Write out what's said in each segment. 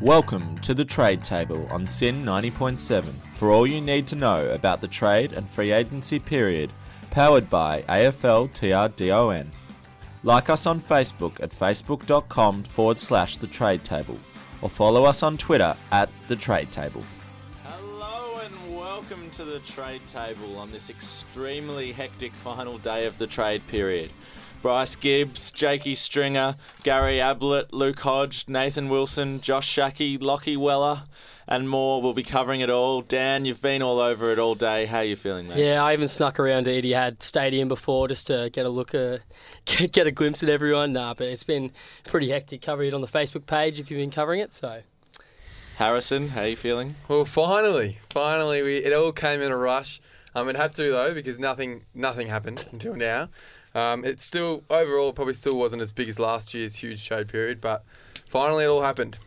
Welcome to the Trade Table on SYN 90.7 for all you need to know about the trade and free agency period, powered by AFL TRDON. Like us on Facebook at facebook.com forward slash the trade table or follow us on Twitter at the trade table. Hello and welcome to the trade table on this extremely hectic final day of the trade period. Bryce Gibbs, Jakey Stringer, Gary Ablett, Luke Hodge, Nathan Wilson, Josh Schache, Lachie Weller, and more. We'll be covering it all. Dan, you've been all over it all day. How are you feeling, mate? Yeah, I even snuck around to Etihad Stadium before just to get a look, uh, get, get a glimpse at everyone. Nah, but it's been pretty hectic. Cover it on the Facebook page if you've been covering it. So. Harrison, how are you feeling? Well, finally, finally, we it all came in a rush. Um, it had to though because nothing, nothing happened until now. Um, it still overall probably still wasn't as big as last year's huge trade period, but finally it all happened.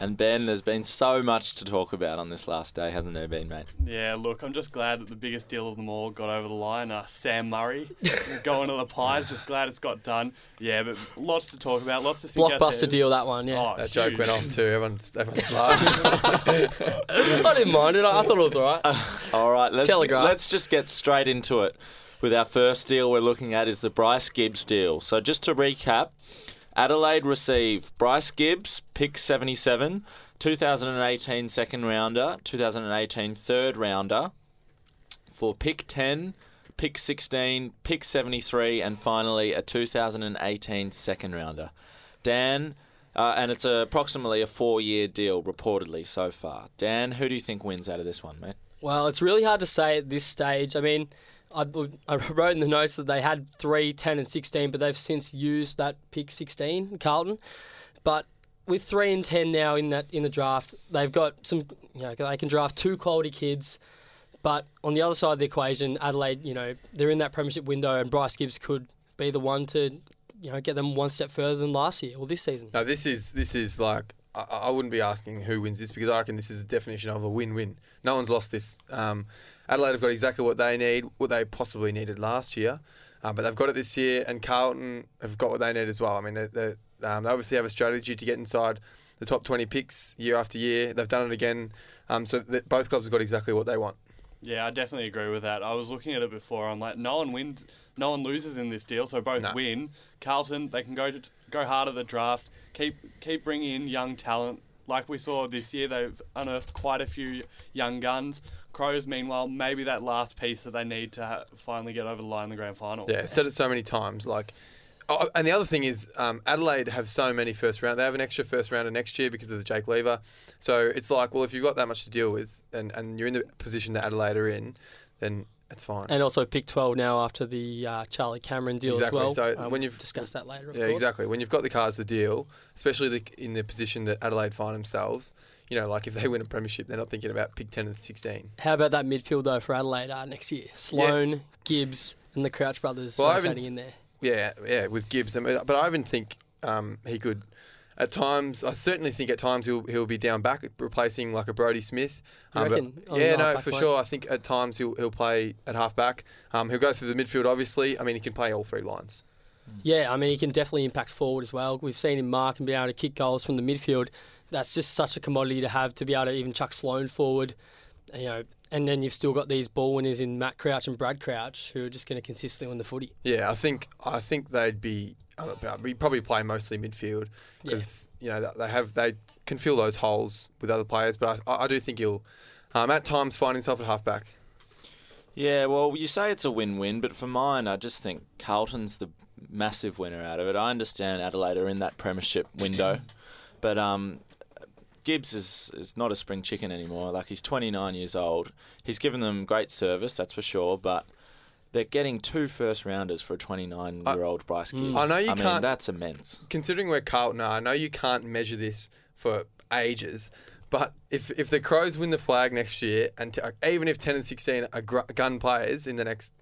And Ben, there's been so much to talk about on this last day, hasn't there been, mate? Yeah, look, I'm just glad that the biggest deal of them all got over the line. Uh, Sam Murray going to the Pies. Just glad it's got done. Yeah, but lots to talk about. Lots to see. Blockbuster deal that one. Yeah. Oh, that huge. joke went off too. Everyone's, everyone's laughing. I didn't mind it. I, I thought it was all right. Uh, all right, let's Telegraph. let's just get straight into it with our first deal we're looking at is the Bryce Gibbs deal. So just to recap, Adelaide receive Bryce Gibbs, pick 77, 2018 second rounder, 2018 third rounder, for pick 10, pick 16, pick 73, and finally a 2018 second rounder. Dan, uh, and it's a, approximately a four year deal reportedly so far. Dan, who do you think wins out of this one, mate? Well, it's really hard to say at this stage. I mean, I, I wrote in the notes that they had 3, 10, and 16, but they've since used that pick 16, Carlton. But with 3 and 10 now in that in the draft, they've got some, you know, they can draft two quality kids. But on the other side of the equation, Adelaide, you know, they're in that premiership window, and Bryce Gibbs could be the one to, you know, get them one step further than last year or this season. No, this is this is like I, wouldn't be asking who wins this because I reckon this is a definition of a win-win. No one's lost this. Um, Adelaide have got exactly what they need, what they possibly needed last year, uh, but they've got it this year, and Carlton have got what they need as well. I mean, they, they, um, they obviously have a strategy to get inside the top 20 picks year after year. They've done it again, um, so both clubs have got exactly what they want. Yeah, I definitely agree with that. I was looking at it before. I'm like, no one wins, no one loses in this deal, so both no. win. Carlton, they can go to go hard at the draft, keep keep bringing in young talent. Like we saw this year, they've unearthed quite a few young guns. Crows, meanwhile, maybe that last piece that they need to ha- finally get over the line in the grand final. Yeah, said it so many times. Like, oh, and the other thing is, um, Adelaide have so many first round. They have an extra first rounder next year because of the Jake Lever. So it's like, well, if you've got that much to deal with, and, and you're in the position that Adelaide are in, then it's fine. And also pick 12 now after the uh, Charlie Cameron deal exactly. as well. So um, when you've discussed that later. yeah, course. exactly. When you've got the cards to deal, especially the, in the position that Adelaide find themselves, you know, like if they win a premiership, they're not thinking about pick 10 and 16. How about that midfield, though, for Adelaide uh, next year? Sloane, yeah. Gibbs, and the Crouch brothers well, rotating in there. Yeah, yeah, with Gibbs. I mean, but I even think um, he could. At times, I certainly think at times he'll he'll be down back, replacing like a Brodie Smith. Um, reckon, yeah, no, for line? sure. I think at times he'll he'll play at half back. Um, he'll go through the midfield. Obviously, I mean he can play all three lines. Yeah, I mean he can definitely impact forward as well. We've seen him mark and be able to kick goals from the midfield that's just such a commodity to have to be able to even chuck Sloane forward, you know. And then you've still got these ball winners in Matt Crouch and Brad Crouch who are just going to consistently win the footy. Yeah, I think I think they'd be we probably play mostly midfield because yeah. you know they have they can fill those holes with other players. But I, I do think he'll um, at times find himself at halfback. Yeah, well, you say it's a win-win, but for mine, I just think Carlton's the massive winner out of it. I understand Adelaide are in that premiership window, but um, Gibbs is, is not a spring chicken anymore. Like he's 29 years old. He's given them great service, that's for sure. But they're getting two first rounders for a 29 year old Bryce mm. Gibbs. I know you I can't. Mean, that's immense. Considering where Carlton are, I know you can't measure this for ages. But if if the Crows win the flag next year, and t- even if 10 and 16 are gr- gun players in the next,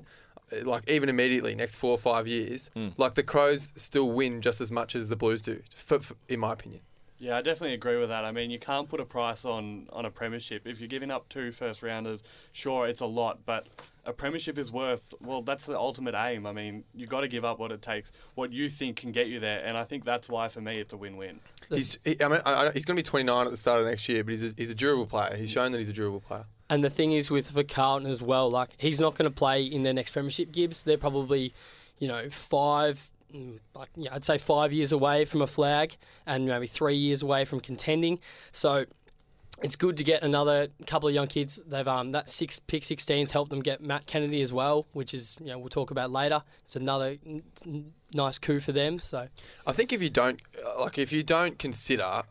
like even immediately next four or five years, mm. like the Crows still win just as much as the Blues do, for, for, in my opinion. Yeah, I definitely agree with that. I mean, you can't put a price on, on a premiership. If you're giving up two first rounders, sure, it's a lot, but a premiership is worth, well, that's the ultimate aim. I mean, you've got to give up what it takes, what you think can get you there, and I think that's why, for me, it's a win win. He's, he, I mean, I, I, he's going to be 29 at the start of next year, but he's a, he's a durable player. He's shown that he's a durable player. And the thing is with for Carlton as well, like he's not going to play in their next premiership. Gibbs, they're probably, you know, five, mm, like yeah, I'd say five years away from a flag, and maybe three years away from contending. So it's good to get another couple of young kids. They've um that six pick 16's helped them get Matt Kennedy as well, which is you know we'll talk about later. It's another n- nice coup for them. So I think if you don't like if you don't consider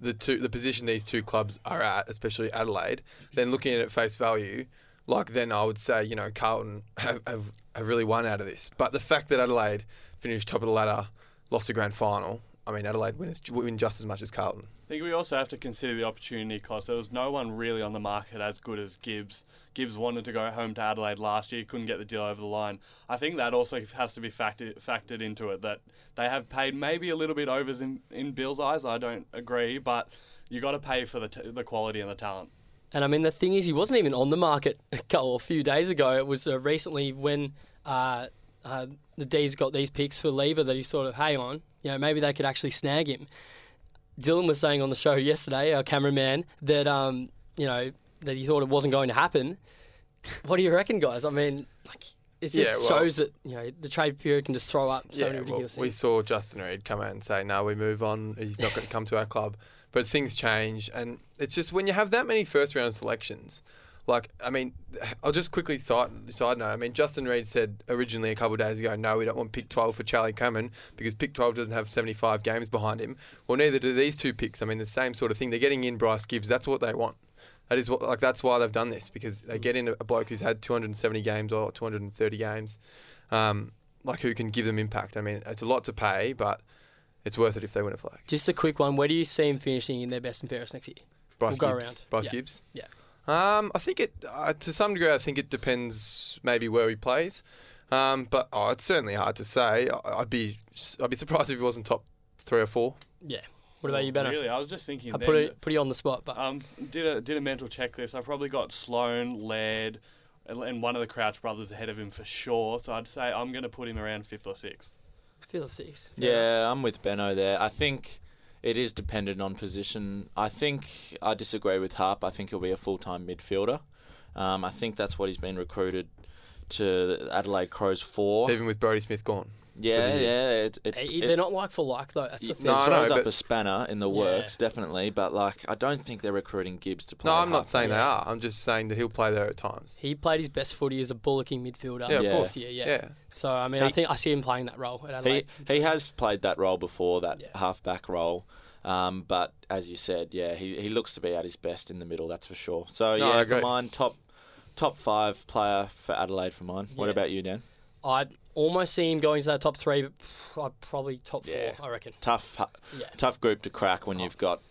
the two the position these two clubs are at, especially Adelaide, then looking at it at face value, like then I would say you know Carlton have, have have really won out of this. But the fact that Adelaide finished top of the ladder, lost the grand final, I mean Adelaide win, win just as much as Carlton. I think we also have to consider the opportunity cost. There was no one really on the market as good as Gibbs. Gibbs wanted to go home to Adelaide last year, couldn't get the deal over the line. I think that also has to be factored factored into it that they have paid maybe a little bit overs in, in Bill's eyes. I don't agree, but you got to pay for the t- the quality and the talent. And I mean, the thing is, he wasn't even on the market a couple a few days ago. It was uh, recently when uh, uh, the D's got these picks for Lever that he sort of, hang on, you know, maybe they could actually snag him. Dylan was saying on the show yesterday, our cameraman, that um, you know that he thought it wasn't going to happen. What do you reckon, guys? I mean, like it just Yeah, well- shows that you know the trade period can just throw up so many well, ridiculous we saw Justin Reid come out and say, "No, we move on. He's not going to come to our club." But things change, and it's just when you have that many first round selections. Like, I mean, I'll just quickly side side note. I mean, Justin Reid said originally a couple of days ago, "No, we don't want pick 12 for Charlie Cameron because pick 12 doesn't have 75 games behind him." Well, neither do these two picks. I mean, the same sort of thing. They're getting in Bryce Gibbs. That's what they want. That is what like that's why they've done this because they get in a bloke who's had 270 games or 230 games, um, like who can give them impact. I mean, it's a lot to pay, but it's worth it if they win a flag. Just a quick one. Where do you see him finishing in their best and fairest next year? Bryce We'll go around. Bryce Yeah. Gibbs. Yeah. Um, I think it uh, to some degree. I think it depends maybe where he plays, um, but oh, it's certainly hard to say. I- I'd be I'd be surprised if he wasn't top three or four. Yeah. What about you, Benno? Really, I was just thinking. I then put it put you on the spot, but Um, did a did a mental checklist. I've probably got Sloane, Laird, and, and one of the Crouch brothers ahead of him for sure. So I'd say I'm going to put him around fifth or sixth. I feel six. Yeah, I'm with Benno there. I think it is dependent on position. I think I disagree with Harp. I think he'll be a full time midfielder. Um, I think that's what he's been recruited to Adelaide Crows for. Even with Brodie Smith gone. Yeah, the- yeah. It, it, Hey, it- they're not like for like though. That's the thing. No, I throws know, up a spanner in the Yeah. works, definitely. But like, I don't think they're recruiting Gibbs to play. No, I'm not half saying they are. I'm just saying that he'll play there at times. He played his best footy as a bullocking midfielder. Yeah, of Yeah. course. Yeah, yeah. yeah. So I mean, I think I see him playing that role at He Adelaide. he has played that role before, that Yeah. halfback role. Um, but as you said, yeah, he, he looks to be at his best in the middle, that's for sure. So No, yeah, for mine, top top five player for Adelaide for mine. What about you, Dan? I'd almost see him going to that top three, but probably top Yeah. four. I reckon. Tough Yeah. tough group to crack when Oh. you've got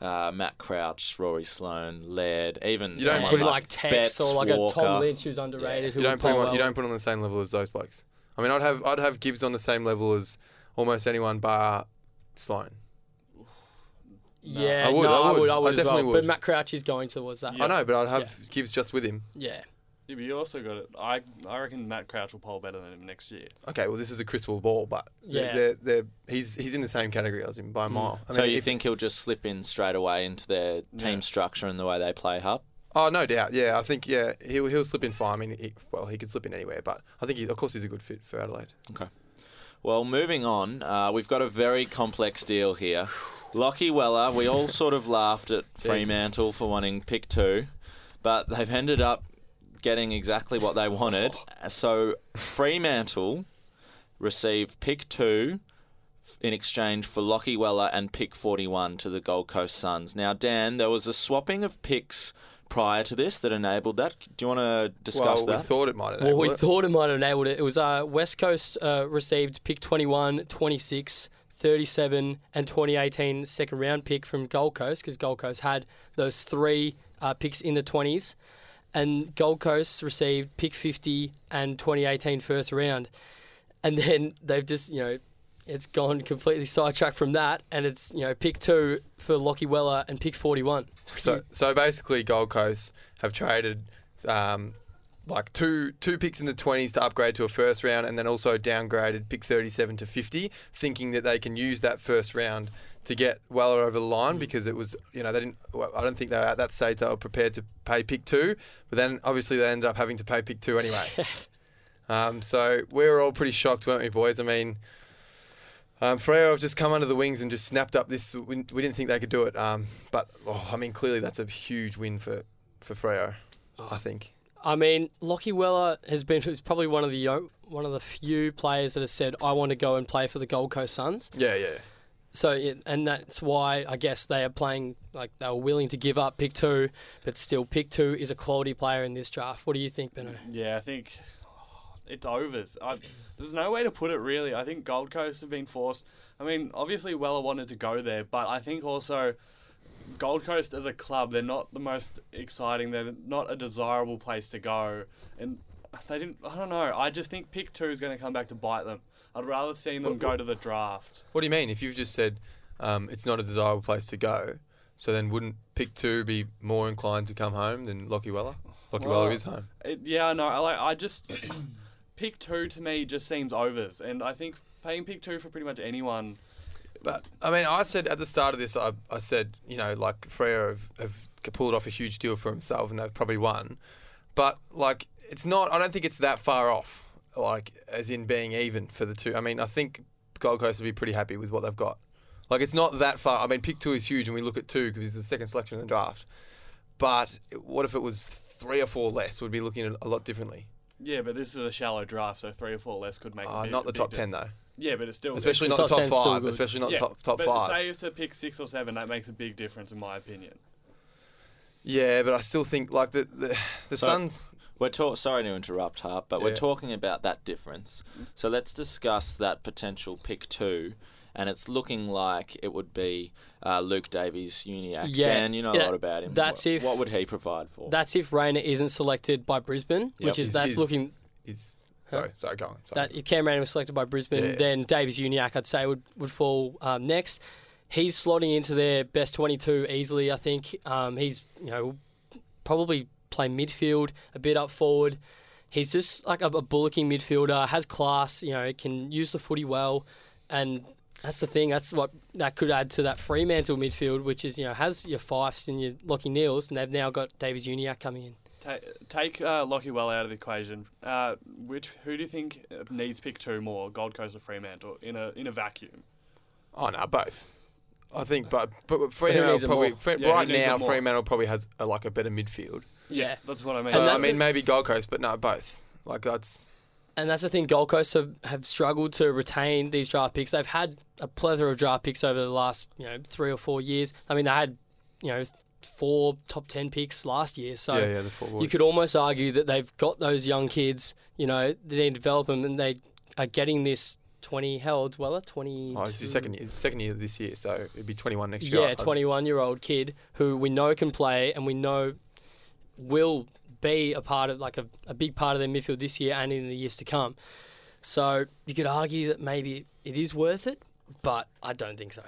uh, Matt Crouch, Rory Sloane, Laird, even You don't someone put him like Tex Tex or like a Tom Lynch who's underrated. Who You don't put him on, well. you don't put him on the same level as those blokes. I mean, I'd have I'd have Gibbs on the same level as almost anyone bar Sloane. Yeah, I would, no, I I would. would, I I would as definitely well. would. But Matt Crouch is going towards that. Yeah. I know, but I'd have Gibbs just with him. Yeah. Yeah, but you also got it. I I reckon Matt Crouch will poll better than him next year. Okay, well, this is a crystal ball, but Yeah. they're, they're, he's he's in the same category as him by a Mm. mile. I so you if- think he'll just slip in straight away into their team Yeah. structure and the way they play hub? Oh, no doubt. Yeah, I think yeah he'll he'll slip in fine. I mean, he, well, he could slip in anywhere, but I think he, of course he's a good fit for Adelaide. Okay. Well, moving on, uh, we've got a very complex deal here. Lachie Weller, we all sort of laughed at Fremantle for wanting pick two, but they've ended up getting exactly what they wanted. So Fremantle received pick two in exchange for Lachie Weller and pick 41 to the Gold Coast Suns. Now, Dan, there was a swapping of picks prior to this that enabled that. Do you want to discuss well, that? we thought it might have. Well, we thought it might have enabled it. It was uh, West Coast uh, received pick 21, 26, 37, and 2018 second round pick from Gold Coast because Gold Coast had those three uh, picks in the 20s. And Gold Coast received pick 50 and 2018 first round. And then they've just, you know, it's gone completely sidetracked from that, and it's you know pick two for Lachie Weller and pick forty one. So, so basically, Gold Coast have traded um, like two two picks in the twenties to upgrade to a first round, and then also downgraded pick thirty seven to fifty, thinking that they can use that first round to get Weller over the line because it was you know they didn't. Well, I don't think they were at that stage they were prepared to pay pick two, but then obviously they ended up having to pay pick two anyway. um, so we were all pretty shocked, weren't we, boys? I mean. Um, Freo have just come under the wings and just snapped up this. We, we didn't think they could do it, um, but oh, I mean, clearly that's a huge win for for Freo. I think. I mean, Lachie Weller has been he's probably one of the one of the few players that has said, "I want to go and play for the Gold Coast Suns." Yeah, yeah. So, it, and that's why I guess they are playing like they were willing to give up pick two, but still, pick two is a quality player in this draft. What do you think, Benno? Yeah, I think it's overs. I, there's no way to put it really. I think Gold Coast have been forced. I mean, obviously Weller wanted to go there, but I think also Gold Coast as a club, they're not the most exciting. They're not a desirable place to go, and they didn't. I don't know. I just think pick two is going to come back to bite them. I'd rather see them go to the draft. What do you mean? If you've just said um, it's not a desirable place to go, so then wouldn't pick two be more inclined to come home than Lachie Weller? Lachie Well, Weller is home. It, yeah, I know. I like. I just pick two to me just seems overs, and I think paying pick two for pretty much anyone. But I mean, I said at the start of this, I, I said you know like Freo have, have pulled off a huge deal for himself, and they've probably won. But like, it's not. I don't think it's that far off. Like, as in being even for the two. I mean, I think Gold Coast would be pretty happy with what they've got. Like, it's not that far. I mean, pick two is huge, and we look at two because it's the second selection in the draft. But what if it was three or four less? We'd be looking at a lot differently. Yeah, but this is a shallow draft, so three or four less could make. a Uh, big- not the big top di- ten though. Yeah, but it's still Especially The not the top top five. Especially not yeah, top top but five. Say it's a pick six or seven, that makes a big difference in my opinion. Yeah, but I still think like the the, the So- Suns. We're talk- sorry to interrupt, Hart, but we're talking about that difference. So let's discuss that potential pick two, and it's looking like it would be uh, Luke Davies-Uniacke. Yeah, Dan, you know yeah, a lot about him. that's what, if- what would he provide for? That's if Rayner isn't selected by Brisbane, which is He's- that's he's- looking Is sorry, sorry, go on. Sorry. that if Cam Rayner was selected by Brisbane, Yeah. then Davies-Uniacke I'd say would would fall um, next. He's slotting into their best twenty two easily. I think um, he's you know probably play midfield a bit up forward. He's just like a, a bullocking midfielder, has class. You know, can use the footy well, and that's the thing. That's what that could add to that Fremantle midfield, which is you know has your Fyfes and your Lachie Neales, and they've now got Davies-Uniacke coming in. Ta take uh, Lachie Well out of the equation. Uh, which who do you think uh, needs pick two more, Gold Coast or Fremantle, in a in a vacuum? Oh no, both. I think, but but who Fremantle probably? Fre- Yeah, right now? Fremantle probably has a, like a better midfield. Yeah. that's what I mean. So I mean, a- maybe Gold Coast, but no, both. Like that's And that's the thing, Gold Coast have, have struggled to retain these draft picks. They've had a plethora of draft picks over the last, you know, three or four years. I mean, they had, you know, four top 10 picks last year. So yeah, yeah. The four you could almost argue that they've got those young kids, you know, they need to develop them and they are getting this 20, how old's Weller? 20. Oh, it's your second year. It's second year this year, so it'd be 21 next year. Yeah, 21 year old kid who we know can play and we know will be a part of, like a, a big part of their midfield this year and in the years to come. So you could argue that maybe it is worth it, but I don't think so.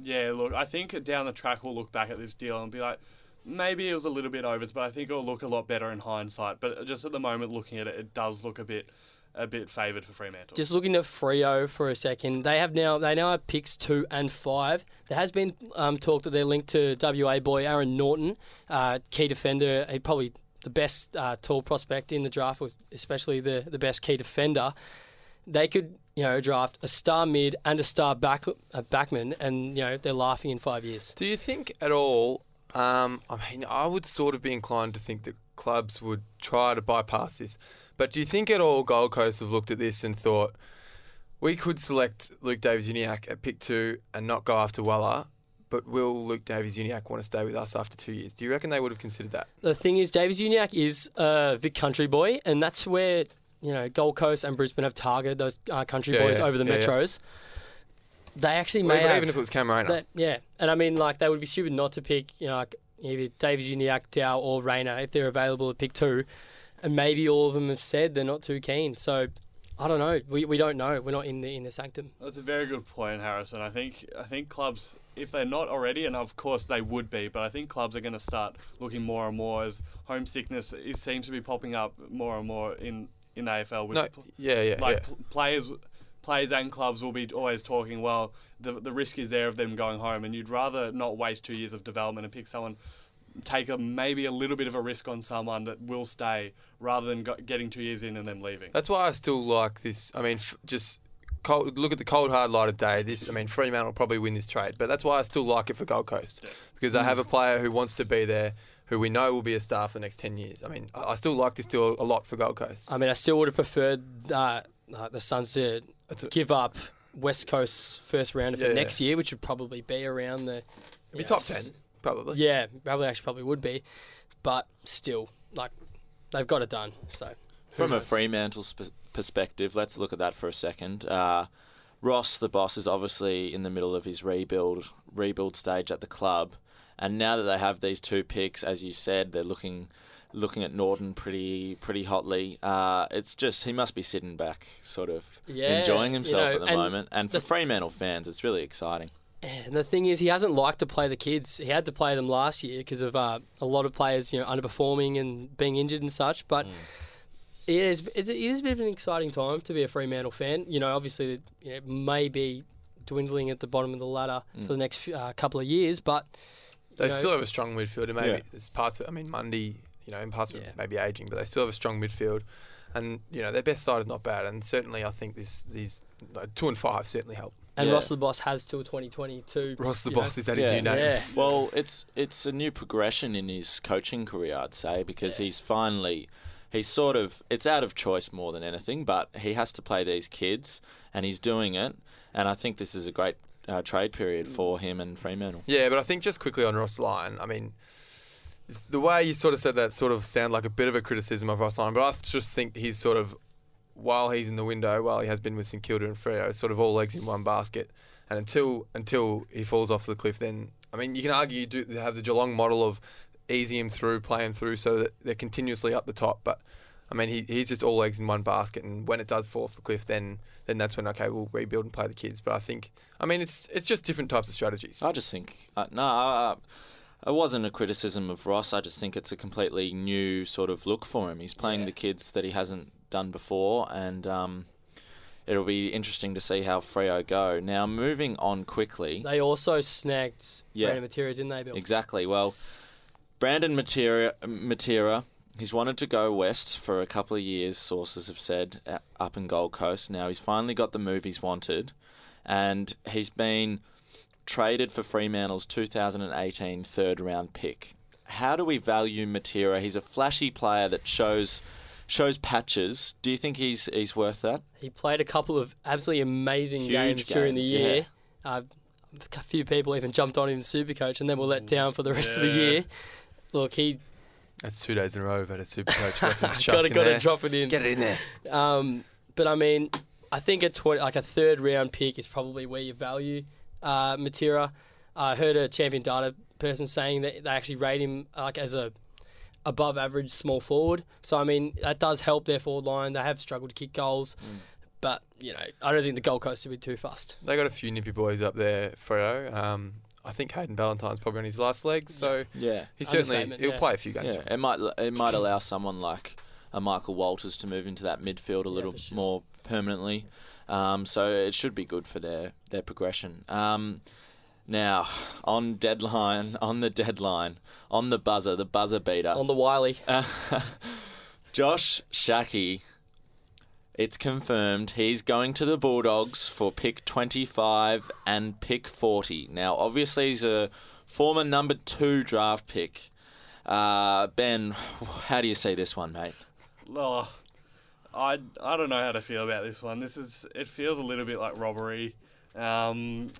Yeah, look, I think down the track we'll look back at this deal and be like, maybe it was a little bit overs, but I think it'll look a lot better in hindsight. But just at the moment, looking at it, it does look a bit, a bit favoured for Fremantle. Just looking at Freo for a second, they have now they now have picks two and five. There has been um, talk that they're linked to WA boy Aaron Naughton, uh, key defender. He probably the best uh, tall prospect in the draft, especially the the best key defender. They could you know draft a star mid and a star back a backman, and you know they're laughing in five years. Do you think at all? Um, I mean, I would sort of be inclined to think that clubs would try to bypass this. But do you think at all Gold Coast have looked at this and thought we could select Luke Davies-Uniacke at pick two and not go after Weller, but will Luke Davies-Uniacke want to stay with us after two years? Do you reckon they would have considered that? The thing is, Davies-Uniacke is a Vic country boy, and that's where you know Gold Coast and Brisbane have targeted those uh, country Yeah, boys yeah, over the yeah, metros. They actually Or may even, have, even if it was Cam Rayner. that- yeah, and I mean, like they would be stupid not to pick, you know, like either Davies-Uniacke, Dow, or Rayner if they're available at pick two, and maybe all of them have said they're not too keen. So I don't know. We, we don't know. We're not in the in the sanctum. That's a very good point, Harrison. I think I think clubs, if they're not already, and of course they would be, but I think clubs are going to start looking more and more as homesickness it seems to be popping up more and more in in AFL. With No, yeah, yeah, like yeah. pl- players, players and clubs will be always talking. Well, the the risk is there of them going home, and you'd rather not waste two years of development and pick someone. Take a maybe a little bit of a risk on someone that will stay rather than go, getting two years in and them leaving. That's why I still like this. I mean, f- just cold, look at the cold hard light of day. This, I mean, Fremantle will probably win this trade, but that's why I still like it for Gold Coast Yeah. because they have a player who wants to be there, who we know will be a star for the next ten years. I mean, I I still like this deal a lot for Gold Coast. I mean, I still would have preferred uh, uh, the Suns to That's give up West Coast's first rounder for Yeah, next year, which would probably be around the Be know, top s- ten, probably. Yeah, probably actually probably would be, but still, like they've got it done. So who From a? Fremantle sp- perspective, let's look at that for a second. Uh, Ross, the boss, is obviously in the middle of his rebuild rebuild stage at the club, and now that they have these two picks, as you said, they're looking looking at Naughton pretty pretty hotly. Uh, it's just he must be sitting back, sort of Yeah, enjoying you himself know, at the and moment. And for the- Fremantle fans, it's really exciting. And the thing is, he hasn't liked to play the kids. He had to play them last year because of uh, a lot of players, you know, underperforming and being injured and such. But it is it's, it is a bit of an exciting time to be a Fremantle fan. You know, obviously, you know, it may be dwindling at the bottom of the ladder Mm. for the next uh, couple of years, but They know, still have a strong midfield, and maybe Yeah. there's parts of it. I mean, Mundy, you know, in parts of Yeah. maybe aging, but they still have a strong midfield, and you know their best side is not bad. And certainly, I think this these like, two and five certainly help. And Yeah. Ross the Boss has till 2022. Ross the you know. boss is that Yeah. his new name? Yeah. Well, it's it's a new progression in his coaching career, I'd say, because Yeah. he's finally he's sort of it's out of choice more than anything, but he has to play these kids, and he's doing it, and I think this is a great uh, trade period for him and Fremantle. Yeah, but I think just quickly on Ross Lyon, I mean, the way you sort of said that sort of sound like a bit of a criticism of Ross Lyon, but I just think he's sort of, while he's in the window, while he has been with St Kilda and Freo, sort of all eggs in one basket, and until until he falls off the cliff, then I mean, you can argue you do have the Geelong model of easy him through, play him through, so that they're continuously up the top, but. I mean, he, he's just all eggs in one basket, and when it does fall off the cliff, then then that's when okay, we'll rebuild and play the kids. But I think, I mean, it's it's just different types of strategies. I just think uh, no, uh, it wasn't a criticism of Ross. I just think it's a completely new sort of look for him. He's playing Yeah. the kids that he hasn't done before, and um, it'll be interesting to see how Freo go. Now, moving on quickly. They also snagged Yeah. Brandon Matera, didn't they, Bill? Exactly. Well, Brandon Matera, Matera, he's wanted to go west for a couple of years, sources have said, up in Gold Coast. Now he's finally got the move he's wanted, and he's been traded for Fremantle's 2018 third round pick. How do we value Matera? He's a flashy player that shows shows patches. Do you think he's he's worth that? He played a couple of absolutely amazing Huge games, during the games, year. Uh, a few people even jumped on him in Supercoach and then were let down for the rest of the year. Look, he That's two days in a row we've had a super coach reference got chucked to in got to drop it in. Get it in there. Um, but I mean, I think a tw- like a third round pick is probably where you value uh, Matera. I heard a champion data person saying that they actually rate him uh, like as a above average small forward. So I mean that does help their forward line. They have struggled to kick goals, but you know I don't think the Gold Coast will be too fast. They got a few nippy boys up there, Freo. Um, I think Hayden Ballantyne's probably on his last legs, so Yeah. he certainly he'll yeah. play a few games. Yeah, it might it might allow someone like a Michael Walters to move into that midfield a little for sure. more permanently. Um, so it should be good for their their progression. Um, now on deadline, on the deadline, on the buzzer, the buzzer beater. On the Wiley, Uh, Josh Schache, it's confirmed he's going to the Bulldogs for pick 25 and pick 40. Now, obviously, he's a former number two draft pick. Uh, ben, how do you see this one, mate? Oh, I, I don't know how to feel about this one. This is it feels a little bit like robbery. Um,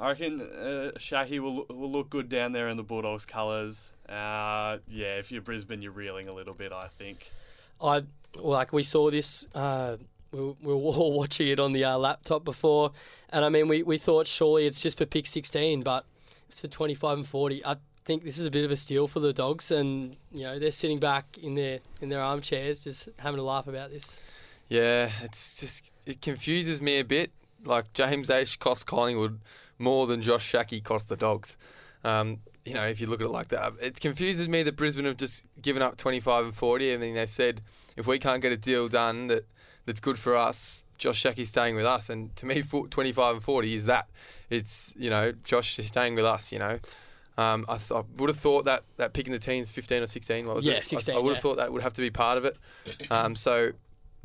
I reckon uh, Schache will will look good down there in the Bulldogs colours. Uh, yeah, if you're Brisbane, you're reeling a little bit. I think. I like we saw this. Uh, we, we were all watching it on the uh, laptop before, and I mean we, we thought surely it's just for pick sixteen, but it's for twenty five and forty. I think this is a bit of a steal for the dogs, and you know they're sitting back in their in their armchairs just having a laugh about this. Yeah, it's just it confuses me a bit. Like James Aish cost Collingwood more than Josh Schache cost the Dogs. Um, you know, if you look at it like that, it confuses me that Brisbane have just given up 25 and 40. I mean, they said if we can't get a deal done that that's good for us, Josh Schache's staying with us. And to me, 25 and 40 is that. It's you know, Josh is staying with us. You know. Um, I, th- I would have thought that that pick in the teens, 15 or 16, what was Yeah, it? 16, I, I would have yeah. thought that would have to be part of it. Um, so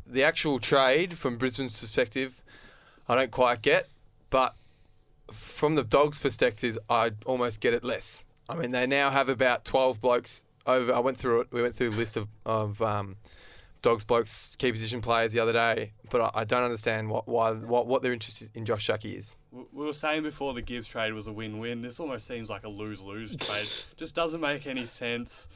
the actual trade from Brisbane's perspective, I don't quite get, but from the Dogs' perspective, I almost get it less. I mean, they now have about 12 blokes over. I went through it. We went through a list of, of um, Dogs blokes key position players the other day, but I, I don't understand what why what, what their interest in Josh Schache is. We were saying before the Gibbs trade was a win-win. This almost seems like a lose-lose trade. Just doesn't make any sense.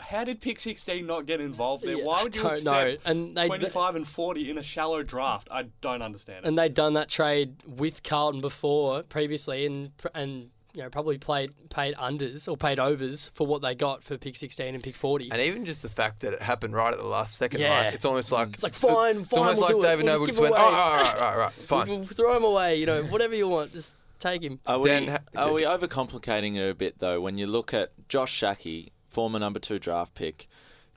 How did pick 16 not get involved there? Yeah, Why I would you don't know. And they 25 and 40 in a shallow draft? I don't understand it. and they'd done that trade with Carlton before previously, and and you know probably played paid unders or paid overs for what they got for pick sixteen and pick forty. And even just the fact that it happened right at the last second, Yeah. like, it's almost like It's like, fine, It's fine, almost we'll like do. David We'll Noble just just went, oh, away. oh, right, right, right, right, fine. We'll throw him away, you know, whatever you want, just take him. Are we, Dan, ha- are we overcomplicating it a bit though? When you look at Josh Schache, former number two draft pick,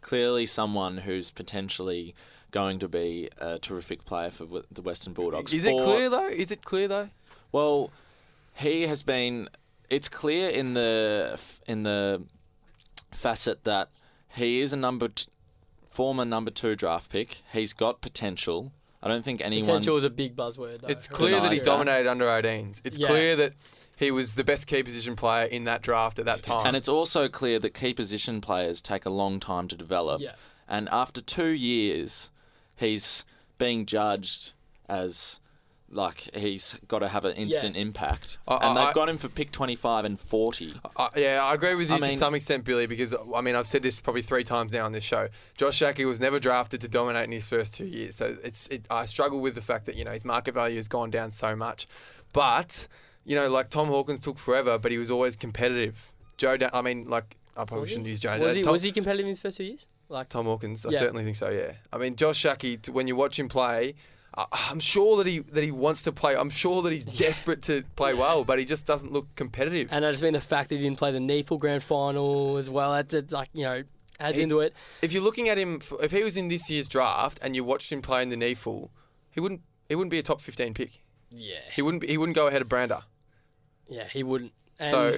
clearly someone who's potentially going to be a terrific player for the Western Bulldogs. Is it For- clear though? Is it clear though? Well, he has been. It's clear in the in the facet that he is a number t- former number two draft pick. He's got potential. I don't think anyone. Potential is a big buzzword. Though. It's clear that denies he dominated under 18s. It's Yeah. clear that he was the best key position player in that draft at that time. And it's also clear that key position players take a long time to develop. Yeah. And after two years, he's being judged as like he's got to have an instant impact. I- and they've got him for pick 25 and 40. I, yeah, I agree with you I to mean- some extent, Billy, because I mean I've said this probably three times now on this show. Josh Schache was never drafted to dominate in his first two years, so it's it, I struggle with the fact that you know his market value has gone down so much. But you know, like Tom Hawkins took forever, but he was always competitive. Joe, da- I mean, like I probably Was shouldn't use Joe. Was he, Tom, was he competitive in his first two years? Like, Tom Hawkins, I Yeah. certainly think so. Yeah, I mean Josh Schache, t- when you watch him play. I- I'm sure that he that he wants to play. I'm sure that he's desperate to play well, but he just doesn't look competitive. and it's been the fact that he didn't play the NEAFL grand final as well. That's it's like you know adds He- into it. if you're looking at him, if he was in this year's draft and you watched him play in the NEAFL, he wouldn't. He wouldn't be a top 15 pick. Yeah, He wouldn't. Be, he wouldn't go ahead of Brander. Yeah, he wouldn't. And, So-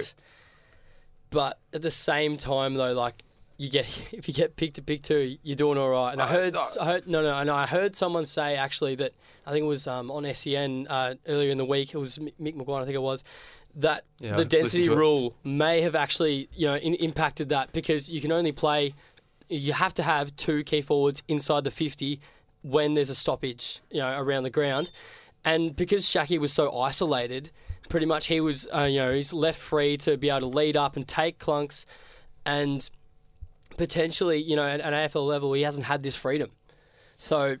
but at the same time though, like you get if you get picked to pick two, you're doing all right. And I Uh, heard, no. I heard no, no, and I heard someone say actually that I think it was um, on SEN uh, earlier in the week. It was Mick McGuire, I think it was. That Yeah, the density to it. rule may have actually, you know, in, impacted that because you can only play, you have to have two key forwards inside the 50 when there's a stoppage, you know, around the ground. And because Schache was so isolated, pretty much he was, uh, you know, he's left free to be able to lead up and take clunks, and potentially, you know, at an AFL level, he hasn't had this freedom. So,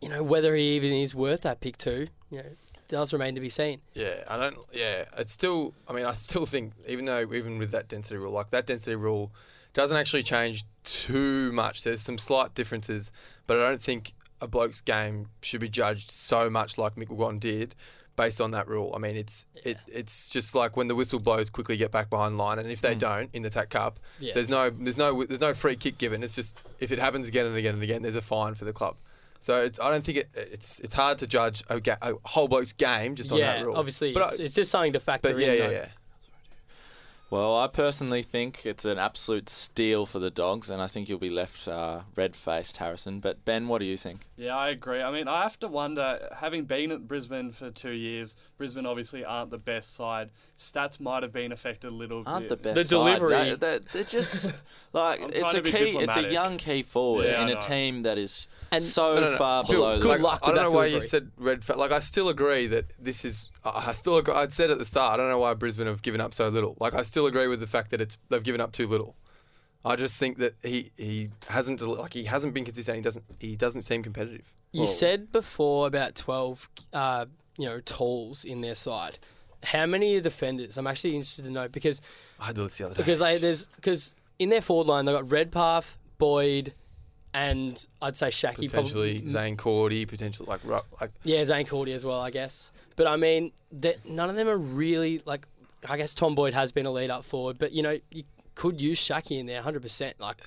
you know, whether he even is worth that pick two, you know, does remain to be seen. Yeah, I don't. Yeah, it's still. I mean, I still think even though even with that density rule, like that density rule, doesn't actually change too much. There's some slight differences, but I don't think a bloke's game should be judged so much like Mick McGuire did. Based on that rule, I mean, it's it, it's just like when the whistle blows, quickly get back behind line, and if they don't in the TAC Cup, Yeah. there's no there's no there's no free kick given. It's just if it happens again and again and again, there's a fine for the club. So it's I don't think it, it's it's hard to judge a, ga- a whole bloke's game just on yeah, that rule. obviously, but it's, I- it's just something to factor but in. yeah, yeah, though. yeah. Well, I personally think it's an absolute steal for the Dogs, and I think you'll be left uh, red faced, Harrison. But, Ben, what do you think? Yeah, I agree. I mean, I have to wonder, having been at Brisbane for two years, Brisbane obviously aren't the best side. Stats might have been affected a little Aren't bit. the best The side. delivery. They, they, they're just like I'm it's a to be key. It's a young key forward Yeah, in a team that is And- so No, no, no. far below. good the, Like, luck I don't that know why you said red. Fa- like I still agree that this is. I still agree. I'd said at the start. I don't know why Brisbane have given up so little. Like I still agree with the fact that it's they've given up too little. I just think that he he hasn't like he hasn't been consistent. He doesn't he doesn't seem competitive. You Well- said before about 12, uh, you know, tools in their side. How many are defenders? I'm actually interested to know because I had the list the other day. because they, there's because in their forward line they have got Redpath, Boyd, and I'd say Schache Potentially probably. Zane Cordy, potentially like like Yeah, Zane Cordy as well, I guess. But I mean, that- none of them are really like. I guess Tom Boyd has been a lead up forward, but you know you could use Schache in there 100. percent Like,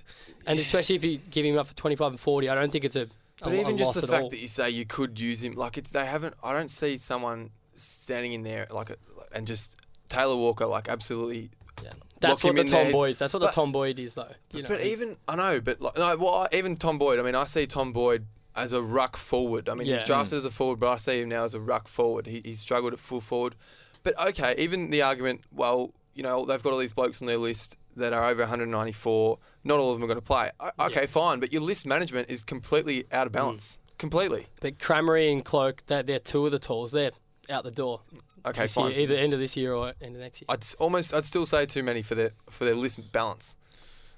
and especially if you give him up for 25 and 40, I don't think it's a. But a, even a just the fact all. that you say you could use him, like it's they haven't. I don't see someone standing in there like a, and just Taylor Walker like absolutely. Yeah. That's what the in. Tom He's- Boyd. That's what but- the Tom Boyd is, though. You know, but even I know, but like, no, well, even Tom Boyd. I mean, I see Tom Boyd as a ruck forward. I mean, Yeah. he's drafted as a forward, but I see him now as a ruck forward. He, he's struggled at full forward. But okay, even the argument, well, you know, they've got all these blokes on their list that are over 194. Not all of them are going to play. Okay, Yeah. fine, but your list management is completely out of balance. Completely. but Crameri and Cloke, they're, they're two of the tools. They're out the door. Okay, fine. year, either end of this year or end of next year. I'd almost, I'd still say too many for their for their list balance.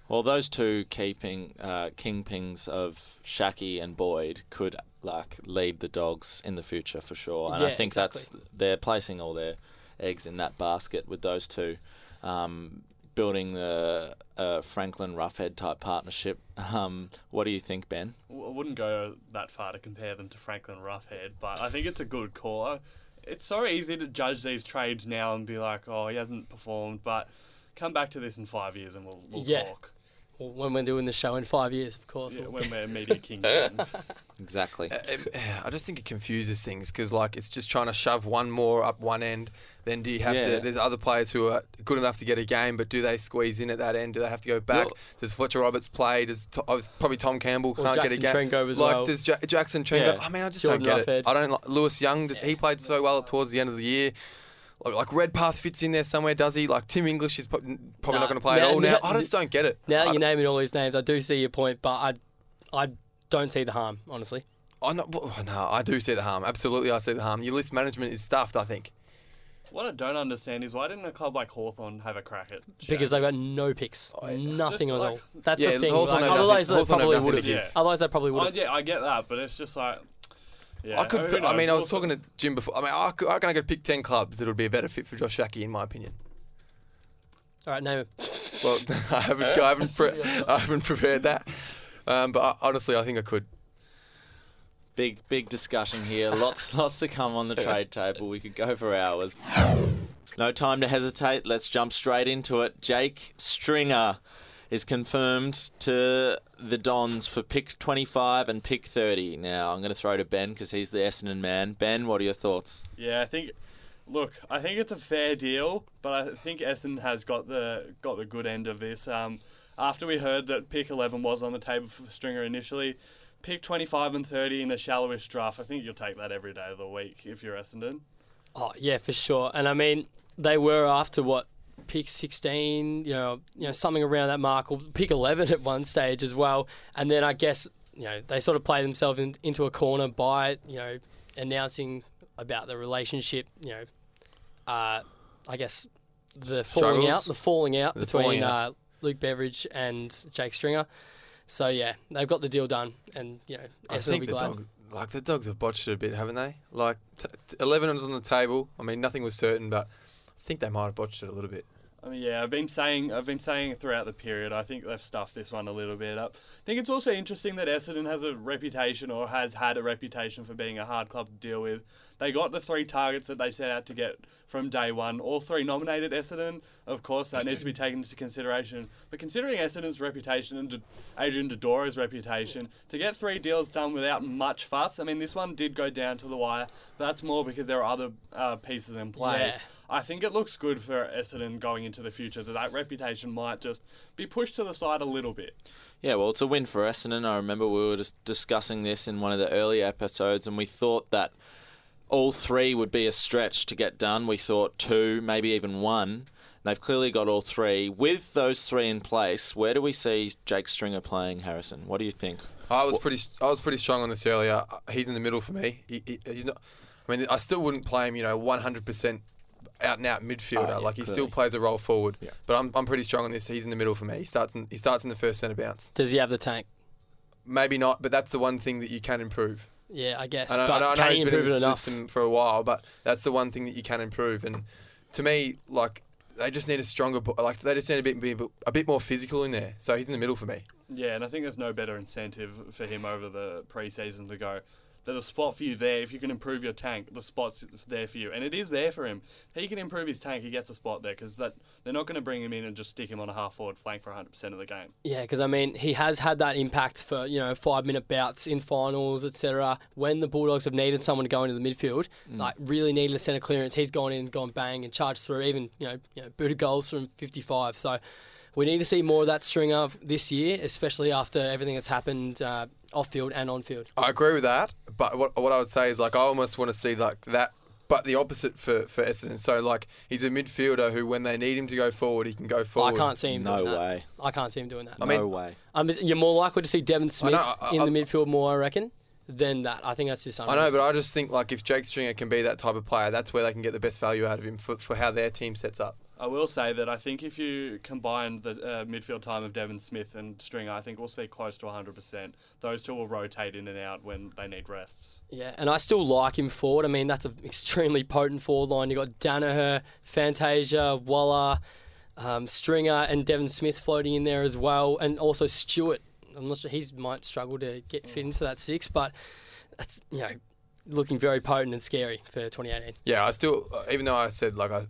Well, those two keeping uh, kingpins of Schache and Boyd could like lead the dogs in the future for sure, and I Yeah, think that's they're placing all their eggs in that basket with those two, um, building the uh, Franklin Roughhead type partnership. Um, what do you think, Ben? I wouldn't go that far to compare them to Franklin Roughhead, but I think it's a good call. It's so easy to judge these trades now and be like, oh, he hasn't performed, but come back to this in five years and we'll, we'll Yeah. talk. Well, when we're doing the show in five years, of course. Yeah, when we're media kingpins. Exactly. Uh, um, I just think it confuses things because like it's just trying to shove one more up one end. Then do you have Yeah. to? There's other players who are good enough to get a game, but do they squeeze in at that end? Do they have to go back? Well- does Fletcher Roberts play? Does to, I was- probably Tom Campbell can't get a Jackson game? Trenko as like well. does ja- Jackson Trengove? Yeah. I mean, I just Jordan don't get Roughhead. it. I don't like Lewis Young. Does he played so well towards the end of the year? Like, like Redpath fits in there somewhere, does he? Like Tim English is probably Nah, not going to play now- at all now. now- I just don't get it. Now that you're naming all these names, I do see your point, but I, I don't see the harm, honestly. I not, well, oh, no, I do see the harm. Absolutely, I see the harm. Your list management is stuffed. I think. what I don't understand is why didn't a club like Hawthorn have a crack at Because they've got no picks, Oh, yeah. nothing Just at like- all. That's Yeah, the thing. Hawthorn Like, have otherwise, nothing- they Hawthorn have probably would have. Yeah. Otherwise, they probably would Oh, have. yeah, I get that, but it's just like, yeah. I could. who put- I mean, I was talking to Jim before. I mean, I, could, I reckon I could pick ten clubs that would be a better fit for Josh Schache, in my opinion. All right, name it. Well, I haven't. I haven't. Pre- I haven't prepared that. Um, but I, honestly, I think I could. Big big discussion here. Lots lots to come on the trade table. We could go for hours. No time to hesitate. Let's jump straight into it. Jake Stringer is confirmed to the Dons for pick 25 and pick 30. Now I'm going to throw to Ben because he's the Essendon man. Ben, what are your thoughts? Yeah, I think. Look, I think it's a fair deal, but I think Essendon has got the got the good end of this. Um, after we heard that pick 11 was on the table for Stringer initially, pick 25 and 30 in a shallowish draft. I think you'll take that every day of the week if you're Essendon. Oh yeah, for sure. And I mean, they were after what pick 16, you know, you know something around that mark, or pick 11 at one stage as well. And then I guess you know they sort of play themselves in, into a corner by you know announcing about the relationship. You know, uh, I guess the falling Struggles. out, the falling out The between falling out. Uh, Luke Beveridge and Jake Stringer. So yeah, they've got the deal done, and you know, I Essendon will think be the glad. dog, like the dogs have botched it a bit, haven't they? Like t- t- eleven was on the table. I mean, nothing was certain, but I think they might have botched it a little bit. I mean, yeah, I've been saying I've been saying throughout the period. I think they've stuffed this one a little bit up. I think it's also interesting that Essendon has a reputation or has had a reputation for being a hard club to deal with. They got the three targets that they set out to get from day one. All three nominated Essendon. Of course, that needs to be taken into consideration. But considering Essendon's reputation and De- Adrian Dodoro's reputation, to get three deals done without much fuss. I mean, this one did go down to the wire. But that's more because there are other uh, pieces in play. Yeah. I think it looks good for Essendon going into the future that that reputation might just be pushed to the side a little bit. Yeah, well, it's a win for Essendon. I remember we were just discussing this in one of the earlier episodes, and we thought that all three would be a stretch to get done. We thought two, maybe even one. They've clearly got all three. With those three in place, where do we see Jake Stringer playing Harrison? What do you think? I was pretty. I was pretty strong on this earlier. He's in the middle for me. He, he, he's not. I mean, I still wouldn't play him. You know, one hundred percent out and out midfielder. Oh, yeah, like he still plays a role forward. Yeah. But I'm, I'm pretty strong on this. He's in the middle for me. He starts. In, he starts in the first centre bounce. Does he have the tank? Maybe not, but that's the one thing that you can improve. Yeah, I guess. And I, but I know can he he's been in improve the system for a while, but that's the one thing that you can improve. And to me, like they just need a stronger, like they just need a bit, be a bit more physical in there. So he's in the middle for me. Yeah, and I think there's no better incentive for him over the preseason to go. There's a spot for you there. If you can improve your tank, the spot's there for you, and it is there for him. He can improve his tank, he gets a spot there because that they're not going to bring him in and just stick him on a half forward flank for 100 percent of the game. Yeah, because I mean, he has had that impact for you know five minute bouts in finals, etc. When the Bulldogs have needed someone to go into the midfield, like really needed a centre clearance, he's gone in, gone bang, and charged through. Even you know, you know booted goals from 55. So we need to see more of that stringer this year, especially after everything that's happened uh, off field and on field. I agree with that, but what what I would say is like I almost want to see like that, but the opposite for for Essendon. So like he's a midfielder who, when they need him to go forward, he can go forward. I can't see him. No doing that. way. I can't see him doing that. I mean- no way. Um, is- you're more likely to see Devon Smith know, I- in I- the midfield more, I reckon, than that. I think that's just. I know, but I just think like if Jake Stringer can be that type of player, that's where they can get the best value out of him for, for how their team sets up. I will say that I think if you combine the uh, midfield time of Devon Smith and Stringer, I think we'll see close to 100%. Those two will rotate in and out when they need rests. Yeah, and I still like him forward. I mean, that's an extremely potent forward line. You've got Daniher, Fantasia, Walla, um, Stringer, and Devon Smith floating in there as well, and also Stewart. I'm not sure he might struggle to get fit into that six, but that's you know looking very potent and scary for 2018. Yeah, I still, uh, even though I said like I,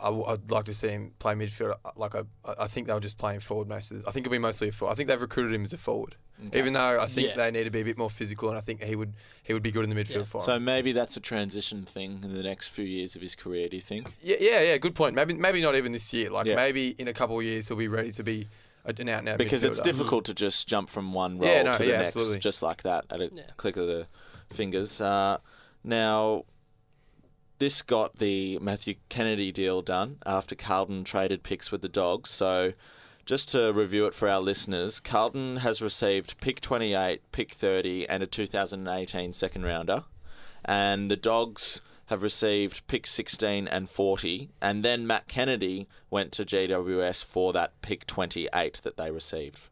I, would like to see him play midfield. uh, Like I, I think they'll just play him forward most of this. I think it'll be mostly a forward. I think they've recruited him as a forward, Okay. even though I think Yeah. they need to be a bit more physical, and I think he would he would be good in the midfield Yeah. for So maybe that's a transition thing in the next few years of his career. Do you think? Yeah, yeah, yeah. Good point. Maybe maybe not even this year. Like Yeah. maybe in a couple of years he'll be ready to be an out and out Because it's midfielder. difficult to just jump from one role Yeah, no, to the yeah, next absolutely. just like that at a Yeah. click of the fingers. Uh, now, this got the Matthew Kennedy deal done after Carlton traded picks with the Dogs. So, just to review it for our listeners, Carlton has received pick 28, pick 30, and a 2018 second rounder, and the Dogs have received pick 16 and 40, and then Matt Kennedy went to GWS for that pick 28 that they received.